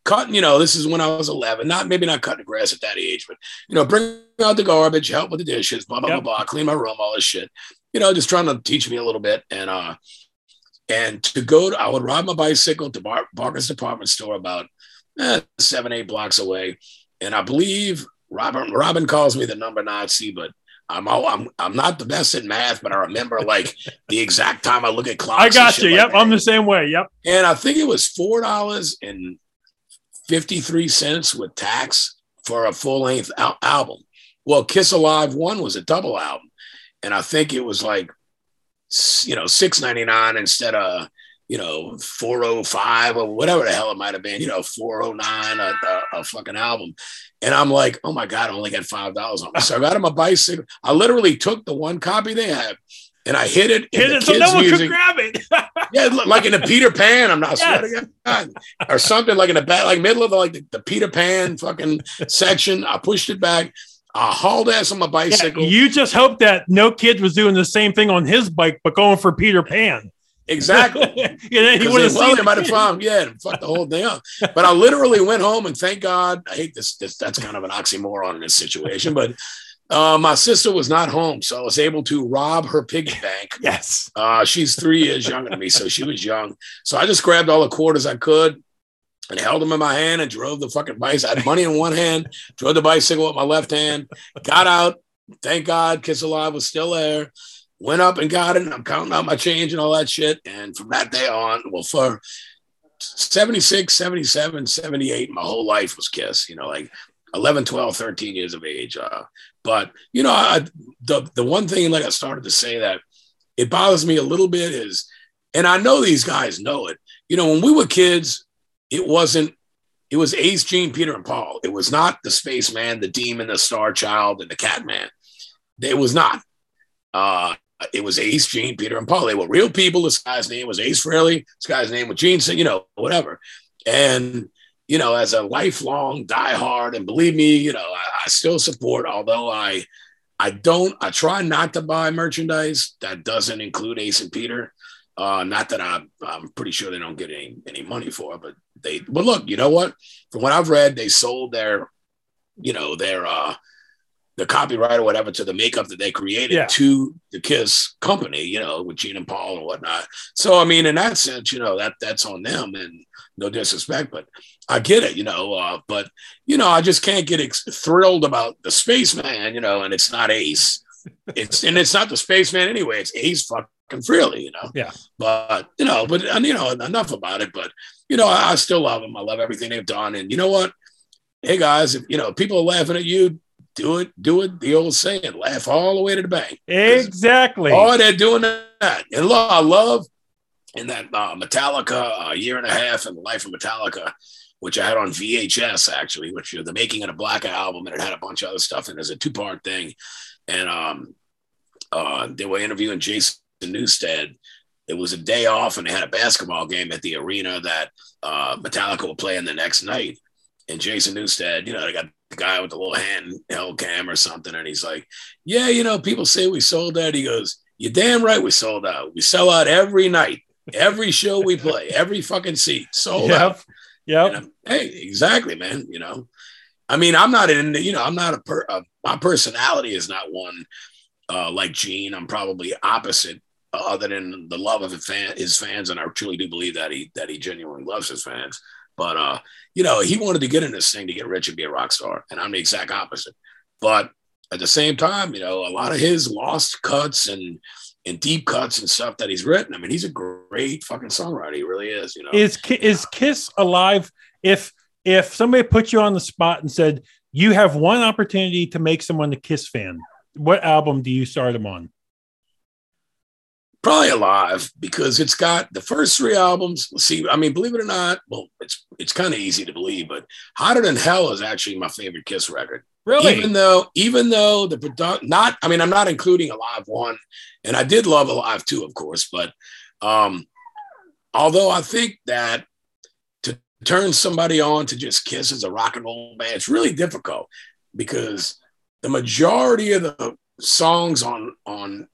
cutting, you know, this is when I was 11, not maybe not cutting grass at that age, but, you know, bring out the garbage, help with the dishes, blah, blah, yep. blah, blah, clean my room, all this shit. You know, just trying to teach me a little bit. And, uh, and to go to, I would ride my bicycle to Bar- Barker's department store about eh, seven, eight blocks away. And I believe Robin Robin calls me the number Nazi, but I'm all, I'm I'm not the best at math, but I remember like the exact time I look at clocks. I got you. Like yep, that. I'm the same way. Yep. And I think it was four dollars and fifty three cents with tax for a full length al- album. Well, Kiss Alive One was a double album, and I think it was like you know six ninety nine instead of you know, 405 or whatever the hell it might have been, you know, 409, a, a, a, fucking album. And I'm like, oh my God, I only got $5 on me. So I got on my bicycle. I literally took the one copy they had and I hit it. Hit it so no one music. could grab it. yeah, like in the Peter Pan. I'm not yes. sweating God. or something like in the back, like middle of the, like the, the Peter Pan fucking section. I pushed it back. I hauled ass on my bicycle. Yeah, you just hope that no kid was doing the same thing on his bike, but going for Peter Pan. Exactly. yeah, he would have seen. well, might have found, yeah, fuck the whole thing up. But I literally went home and thank God. I hate this, this that's kind of an oxymoron in this situation, but uh, my sister was not home, so I was able to rob her piggy bank. yes. Uh, she's three years younger than me, so she was young. So I just grabbed all the quarters I could and held them in my hand and drove the fucking bicycle. I had money in one hand, drove the bicycle with my left hand, got out. Thank God, Kiss Alive was still there went up and got it. And I'm counting out my change and all that shit. And from that day on, well, for 76, 77, 78, my whole life was Kiss, you know, like 11, 12, 13 years of age. Uh, but, you know, I, the, the one thing, like I started to say that it bothers me a little bit is, and I know these guys know it, you know, when we were kids, it wasn't, it was Ace, Gene, Peter, and Paul. It was not the spaceman, the demon, the star child, and the catman. It was not. Uh, it was Ace, Gene, Peter, and Paul. They were real people. This guy's name was Ace Frehley. This guy's name was Gene, so, you know, whatever. And you know, as a lifelong diehard, and believe me, you know, I, I still support, although I I don't, I try not to buy merchandise that doesn't include Ace and Peter. Uh, not that I'm, I'm pretty sure they don't get any, any money for it, but they, but look, you know what? From what I've read, they sold their, you know, their, uh, the copyright or whatever to the makeup that they created yeah. to the Kiss company, you know, with Gene and Paul and whatnot. So, I mean, in that sense, you know, that that's on them and no disrespect, but I get it, you know, uh, but, you know, I just can't get ex- thrilled about the spaceman, you know, and it's not Ace. It's, and it's not the spaceman anyway. It's Ace fucking Frehley, you know? Yeah. But, you know, but, and, you know, enough about it, but, you know, I, I still love them. I love everything they've done. And you know what? Hey guys, if, you know, people are laughing at you, do it, do it. The old saying, laugh all the way to the bank. Exactly. Oh, they're doing that. And look, I love in that uh, Metallica, a year and a half in the life of Metallica, which I had on VHS actually, which you know, the making of the Black album, and it had a bunch of other stuff. And there's a two part thing, and um, uh, they were interviewing Jason Newsted. It was a day off, and they had a basketball game at the arena that uh, Metallica play in the next night. And Jason Newsted, you know, they got the guy with the little handheld cam or something. And he's like, Yeah, you know, people say we sold out. He goes, You're damn right we sold out. We sell out every night, every show we play, every fucking seat sold yep. out. Yeah. Hey, exactly, man. You know, I mean, I'm not in, you know, I'm not a, per, uh, my personality is not one uh, like Gene. I'm probably opposite uh, other than the love of his, fan, his fans. And I truly do believe that he, that he genuinely loves his fans. But uh, you know, he wanted to get in this thing to get rich and be a rock star, and I'm the exact opposite. But at the same time, you know, a lot of his lost cuts and and deep cuts and stuff that he's written. I mean, he's a great fucking songwriter. He really is. You know, is is Kiss alive? If if somebody put you on the spot and said you have one opportunity to make someone a Kiss fan, what album do you start them on? probably alive because it's got the first three albums. See, I mean, believe it or not, well, it's it's kind of easy to believe, but Hotter Than Hell is actually my favorite Kiss record. Really? Even though, even though the product, not, I mean, I'm not including Alive One, and I did love Alive Two, of course, but um, although I think that to turn somebody on to just Kiss as a rock and roll band, it's really difficult because the majority of the songs on on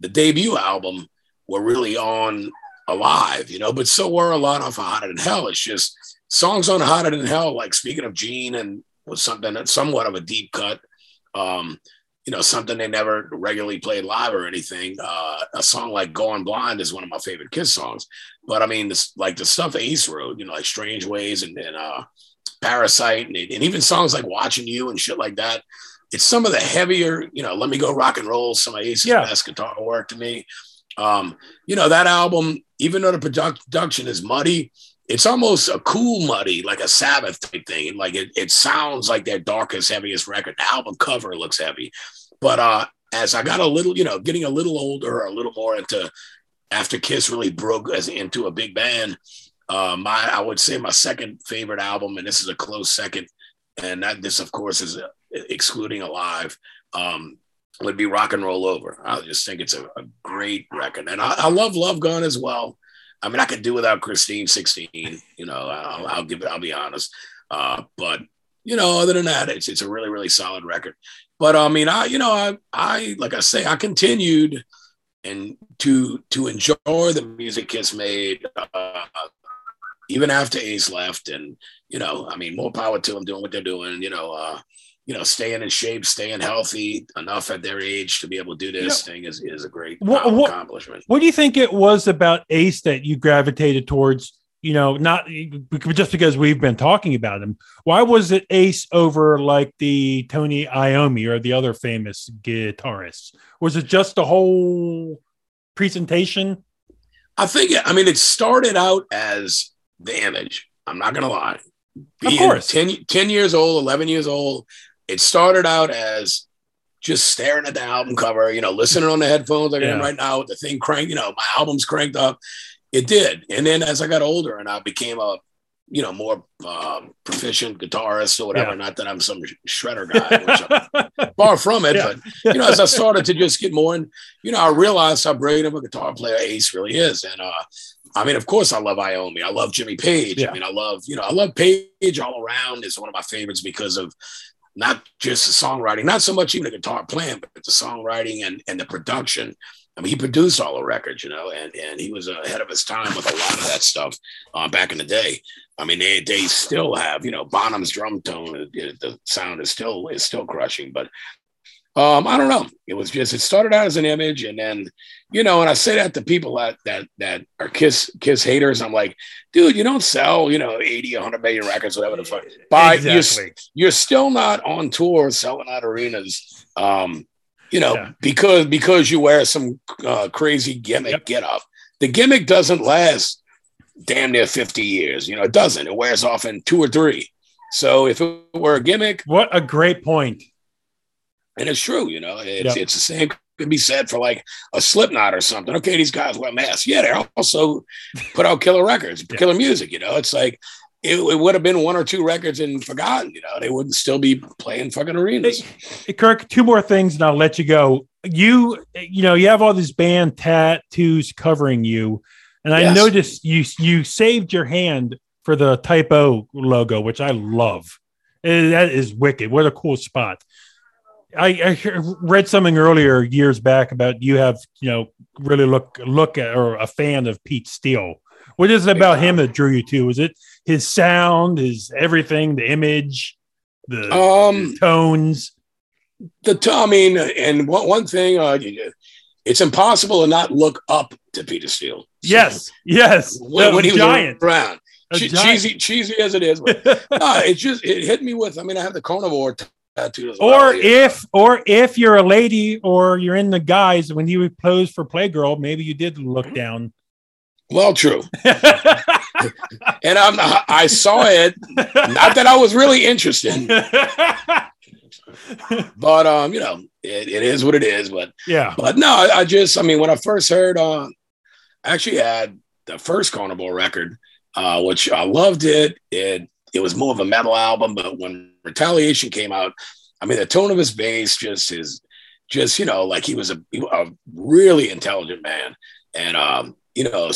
the debut album were really on alive, you know, but so were a lot of Hotter Than Hell. It's just songs on Hotter Than Hell, like speaking of Gene and was something somewhat of a deep cut. Um, you know, something they never regularly played live or anything. Uh, a song like Going Blind is one of my favorite Kiss songs. But I mean, this, like the stuff Ace wrote, you know, like Strange Ways and, and uh, Parasite, and, and even songs like Watching You and shit like that. It's some of the heavier, you know, Let Me Go Rock and Roll, some of Ace's yeah. best guitar work to me. Um, you know, that album, even though the production is muddy, it's almost a cool muddy, like a Sabbath type thing. Like it, it sounds like their darkest, heaviest record. The album cover looks heavy. But uh, as I got a little, you know, getting a little older, a little more into after Kiss really broke as into a big band, uh, my I would say my second favorite album, and this is a close second, and that this of course is uh, excluding Alive. Um, would be rock and roll over. I just think it's a, a great record, and I, I, love Love Gun as well. I mean, I could do without Christine 16. You know, I'll, I'll give it. I'll be honest, uh, but you know, other than that, it's it's a really really solid record. But I mean, I you know, I I like I say, I continued and to to enjoy the music Kiss made. Uh, even after Ace left, and you know, I mean, more power to them doing what they're doing. You know, uh, you know, staying in shape, staying healthy enough at their age to be able to do this thing is, is a great what, um, what, accomplishment. What do you think it was about Ace that you gravitated towards? You know, not just because we've been talking about him. Why was it Ace over like the Tony Iommi or the other famous guitarists? Was it just the whole presentation? I think, I mean, it started out as the image. I'm not going to lie. Being of course. 10, 10 years old, 11 years old, it started out as just staring at the album cover, you know, listening on the headphones like yeah. I'm right now with the thing cranked, you know, my album's cranked up. It did. And then as I got older and I became a, you know, more um, proficient guitarist or whatever, yeah. not that I'm some shredder guy, far from it, yeah. but, you know, as I started to just get more and, you know, I realized how great of a guitar player Ace really is. And uh, I mean, of course, I love Iommi. I love Jimmy Page. I mean, I love you know, I love Page all around. Is one of my favorites because of not just the songwriting, not so much even the guitar playing, but the songwriting and and the production. I mean, he produced all the records, you know, and and he was ahead of his time with a lot of that stuff uh, back in the day. I mean, they they still have, you know, Bonham's drum tone. uh, The sound is still is still crushing, but um, I don't know. It was just it started out as an image, and then you know, and I say that to people that that that are Kiss Kiss haters. I'm like, dude, you don't sell, you know, 80, 100 million records, whatever the fuck. But you're, you're still not on tour selling out arenas. Um, you know, Yeah. because because you wear some uh, crazy gimmick Yep. get up. The gimmick doesn't last damn near 50 years. You know, it doesn't. It wears off in two or three. So if it were a gimmick, What a great point. And it's true, you know, it's Yep. it's the same could be said for like a Slipknot or something. Okay, these guys wear masks. Yeah, they also put out killer records, Yeah. killer music. You know, it's like it, it would have been one or two records and forgotten. You know, they wouldn't still be playing fucking arenas. Hey, Kirk, two more things and I'll let you go. You, you know, you have all these band tattoos covering you, and I Yes. noticed you you saved your hand for the Type O logo, which I love. That is wicked. What a cool spot. I, I read something earlier years back about you have you know really look look at or a fan of Pete Steele. What is it about him that drew you to? Is it his sound, his everything, the image, the Um, tones? the t- I mean, and one, one thing, uh, it's impossible to not look up to Peter Steele. Yes, yes. when, The when he was giant. around, Che- cheesy, cheesy as it is, but no, it just it hit me with. I mean, I have the carnivore as well. or if or if you're a lady or you're in the guys when you posed for Playgirl, maybe you did look down. well, true, and I'm not, I saw it. Not that I was really interested, but um, you know, it, it is what it is. But yeah. but no, I, I just, I mean, when I first heard, uh, I actually had the first Carnivore record, uh, which I loved it. It it was more of a metal album, but when Retaliation came out, I mean, the tone of his bass just is just you know like he was a, a really intelligent man, and um, you know.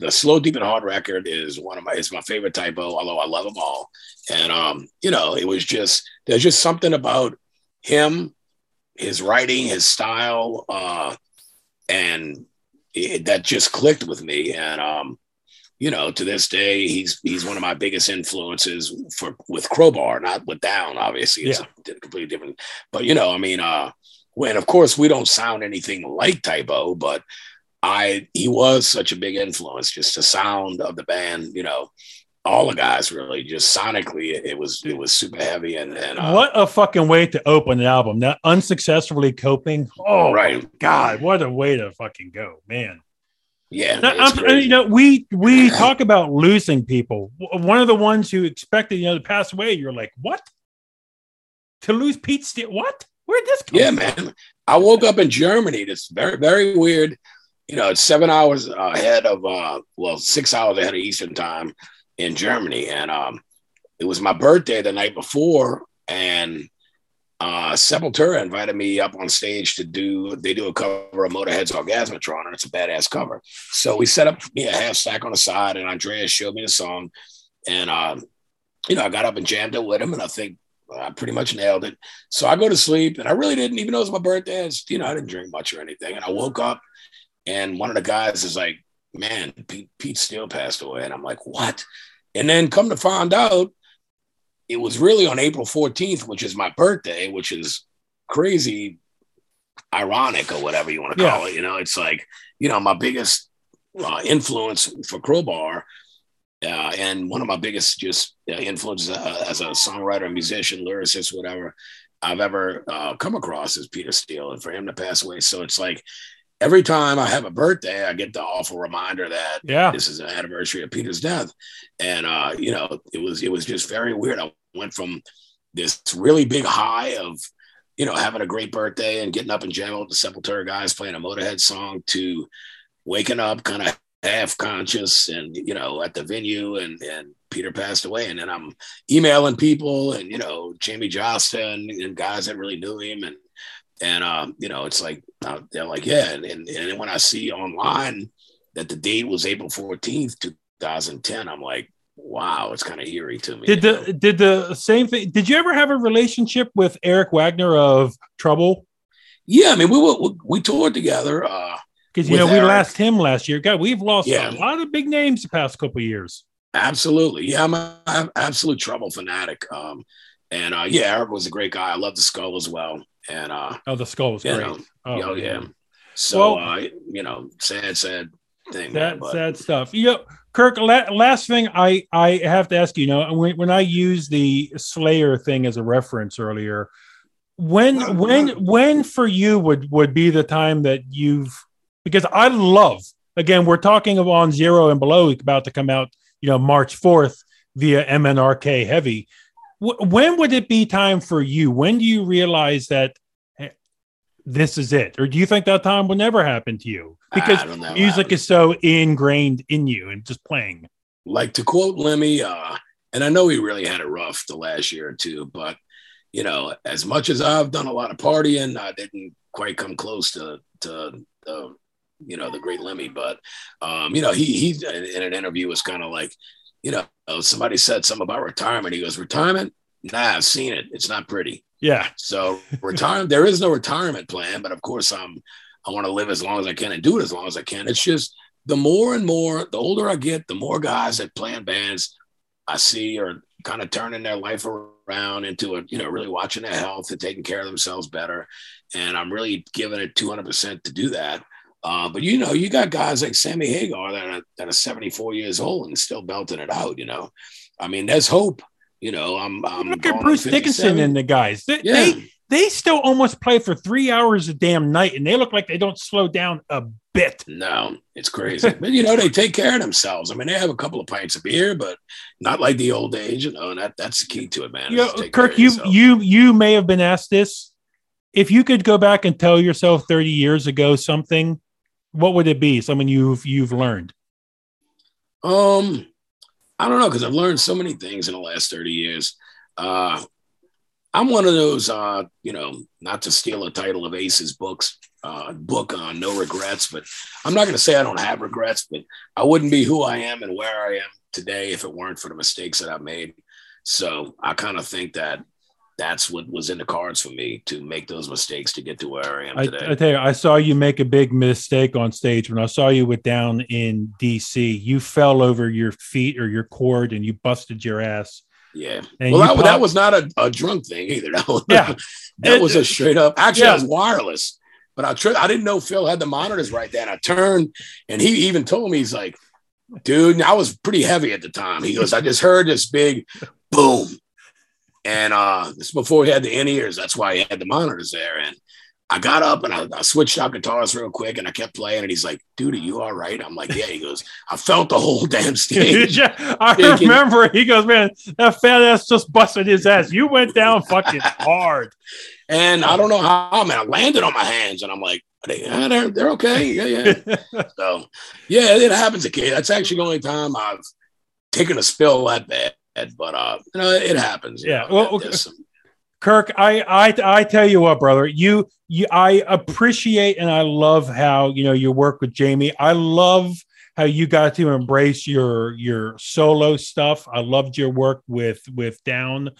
The slow, deep, and hard record is one of my it's my favorite Type O, although I love them all. And um, you know, it was just there's just something about him, his writing, his style, uh, and it, that just clicked with me. And um, you know, to this day, he's he's one of my biggest influences for with Crowbar, not with Down. Obviously, it's a completely different. But you know, I mean, uh, when of course we don't sound anything like Type O, but I he was such a big influence. Just the sound of the band, you know. All the guys really just sonically, it, was it was super heavy and, and uh, what a fucking way to open an album. That unsuccessfully coping. Oh right, God, what a way to fucking go, man. Yeah, you know, we we talk about losing people. One of the ones who expected, you know, to pass away. You're like, what? To lose Pete Steele? What? Where'd this come? Yeah, from? man. I woke up in Germany. It's very, very weird. You know, it's seven hours ahead of, uh, well, six hours ahead of Eastern time in Germany. And um, it was my birthday the night before. And uh, Sepultura invited me up on stage to do, they do a cover of Motorhead's Orgasmatron, and it's a badass cover. So we set up me a half stack on the side, and Andreas showed me the song. And, um, you know, I got up and jammed it with him. And I think I pretty much nailed it. So I go to sleep, and I really didn't even know it was my birthday. It's, you know, I didn't drink much or anything. And I woke up, and one of the guys is like, "Man, Pete, Pete Steele passed away," and I'm like, "What?" And then come to find out, it was really on April 14th, which is my birthday, which is crazy, ironic or whatever you want to call it. You know, it's like, you know, my biggest uh, influence for Crowbar. Uh, and one of my biggest just uh, influences uh, as a songwriter, musician, lyricist, whatever I've ever uh, come across is Peter Steele, and for him to pass away, so it's like every time I have a birthday, I get the awful reminder that Yeah. this is an anniversary of Peter's death, and uh, you know, it was it was just very weird. I went from this really big high of you know having a great birthday and getting up and jamming with the Sepultura guys playing a Motorhead song to waking up kind of half conscious and you know at the venue and and Peter passed away. And then I'm emailing people and you know Jamie and, and guys that really knew him. And and um you know it's like uh, they're like yeah. And, and and when I see online that the date was April 14th, 2010, I'm like, wow, it's kind of eerie to me. Did the did the same thing? Did you ever have a relationship with Eric Wagner of Trouble? Yeah, I mean, we were, we toured together. Uh, because you know we lost him last year. God, we've lost yeah. a lot of big names the past couple years. Absolutely, yeah, I'm an absolute trouble fanatic. Um, and uh, yeah, Eric was a great guy. I love the skull as well. And uh, oh, the skull was great. Know, oh, yeah. So well, uh, you know, sad, sad thing. Man, sad stuff. You know, Kirk. La- last thing I I have to ask you. You know, when when I use the Slayer thing as a reference earlier, when when when for you would would be the time that you've because I love again we're talking of on zero and below about to come out you know March fourth via MNRK Heavy when would it be time for you? When do you realize that this is it, or do you think that time will never happen to you because music is so ingrained in you and just playing? Like to quote Lemmy, uh, and I know he really had it rough the last year or two, but you know, as much as I've done a lot of partying, I didn't quite come close to to the you know the great Lemmy. But um, you know, he he in an interview was kind of like, you know, somebody said something about retirement. He goes, retirement? Nah, I've seen it. It's not pretty. Yeah. So retirement, there is no retirement plan, but of course I'm, I want to live as long as I can and do it as long as I can. It's just the more and more, the older I get, the more guys that play in bands I see are kind of turning their life around into a, you know, really watching their health and taking care of themselves better. And I'm really giving it 200% to do that. Uh, but you know, you got guys like Sammy Hagar that are, that are 74 years old and still belting it out. You know, I mean, there's hope. You know, I'm, I'm look at Bruce Dickinson and the guys. They, yeah. they they still almost play for three hours a damn night, and they look like they don't slow down a bit. No, it's crazy. but you know, they take care of themselves. I mean, they have a couple of pints of beer, but not like the old age. You know, and that that's the key to it, man. You know, Kirk, you you you may have been asked this. If you could go back and tell yourself 30 years ago something what would it be? Something you've you've learned? Um, I don't know because I've learned so many things in the last thirty years. Uh, I'm one of those, uh, you know, not to steal a title of Ace's books, uh, book on no regrets, but I'm not going to say I don't have regrets, but I wouldn't be who I am and where I am today if it weren't for the mistakes that I've made. So I kind of think that that's what was in the cards for me to make those mistakes to get to where I am today. I, I tell you, I saw you make a big mistake on stage when I saw you with down in DC. You fell over your feet or your cord and you busted your ass. Yeah. And well, that, that, was not a, a, drunk thing either. That was, yeah. that it, was a straight up. Actually, yeah. it was wireless. But I tri- I didn't know Phil had the monitors right then. I turned and he even told me he's like, dude, I was pretty heavy at the time. He goes, I just heard this big boom and uh, this before he had the in ears. That's why he had the monitors there. And I got up and I, I, switched out guitars real quick and I kept playing. And he's like, dude, are you all right? I'm like, yeah. He goes, I felt the whole damn stage. yeah, I thinking, remember. He goes, man, that fat ass just busted his ass. You went down fucking hard. And I don't know how, man, I landed on my hands and I'm like, they, yeah, they're, they're okay. Yeah, yeah. so, yeah, it happens again. That's actually the only time I've taken a spill that bad but uh, you know, it happens. Yeah. Know, well, okay. some... Kirk, I, I I tell you what, brother, you you I appreciate and I love how you know you work with Jamie. I love how you got to embrace your your solo stuff. I loved your work with with Down.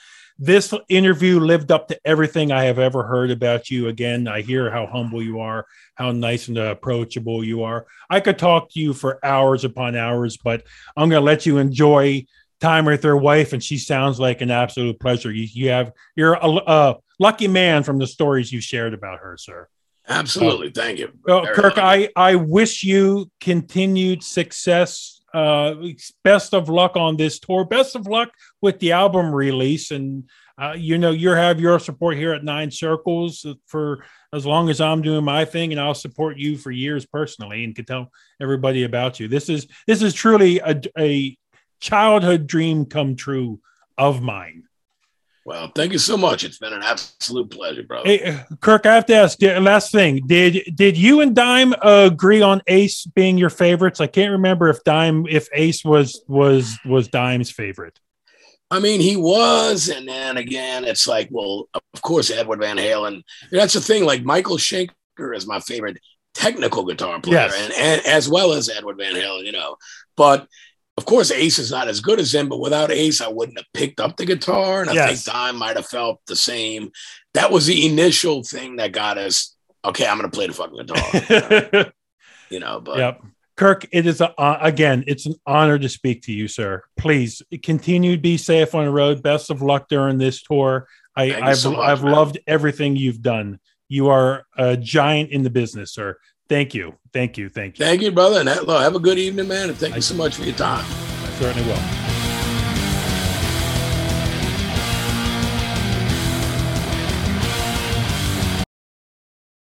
This interview lived up to everything I have ever heard about you. Again, I hear how humble you are, how nice and approachable you are. I could talk to you for hours upon hours, but I'm going to let you enjoy time with their wife, and she sounds like an absolute pleasure. You, you have you're a, a lucky man from the stories you shared about her, sir. Absolutely, uh, thank you. Well, Kirk, I I wish you continued success. Uh, best of luck on this tour. Best of luck with the album release, and uh, you know you have your support here at Nine Circles for as long as I'm doing my thing, and I'll support you for years personally, and can tell everybody about you. This is this is truly a, a childhood dream come true of mine. Well, thank you so much. It's been an absolute pleasure, brother. Hey, Kirk, I have to ask. Last thing, did did you and Dime agree on Ace being your favorites? I can't remember if Dime, if Ace was was was Dime's favorite. I mean, he was, and then again, it's like, well, of course, Edward Van Halen. That's the thing. Like Michael Schenker is my favorite technical guitar player, Yes. and, and as well as Edward Van Halen, you know. But of course, Ace is not as good as him. But without Ace, I wouldn't have picked up the guitar, and I Yes. think Dime might have felt the same. That was the initial thing that got us. Okay, I'm going to play the fucking guitar, you know. But yep. Kirk, it is a, uh, again, it's an honor to speak to you, sir. Please continue to be safe on the road. Best of luck during this tour. I, I've, so I've man. loved everything you've done. You are a giant in the business, sir. Thank you. Thank you. Thank you. thank you, brother, and have a good evening, man. And thank you so much for your time. I certainly will.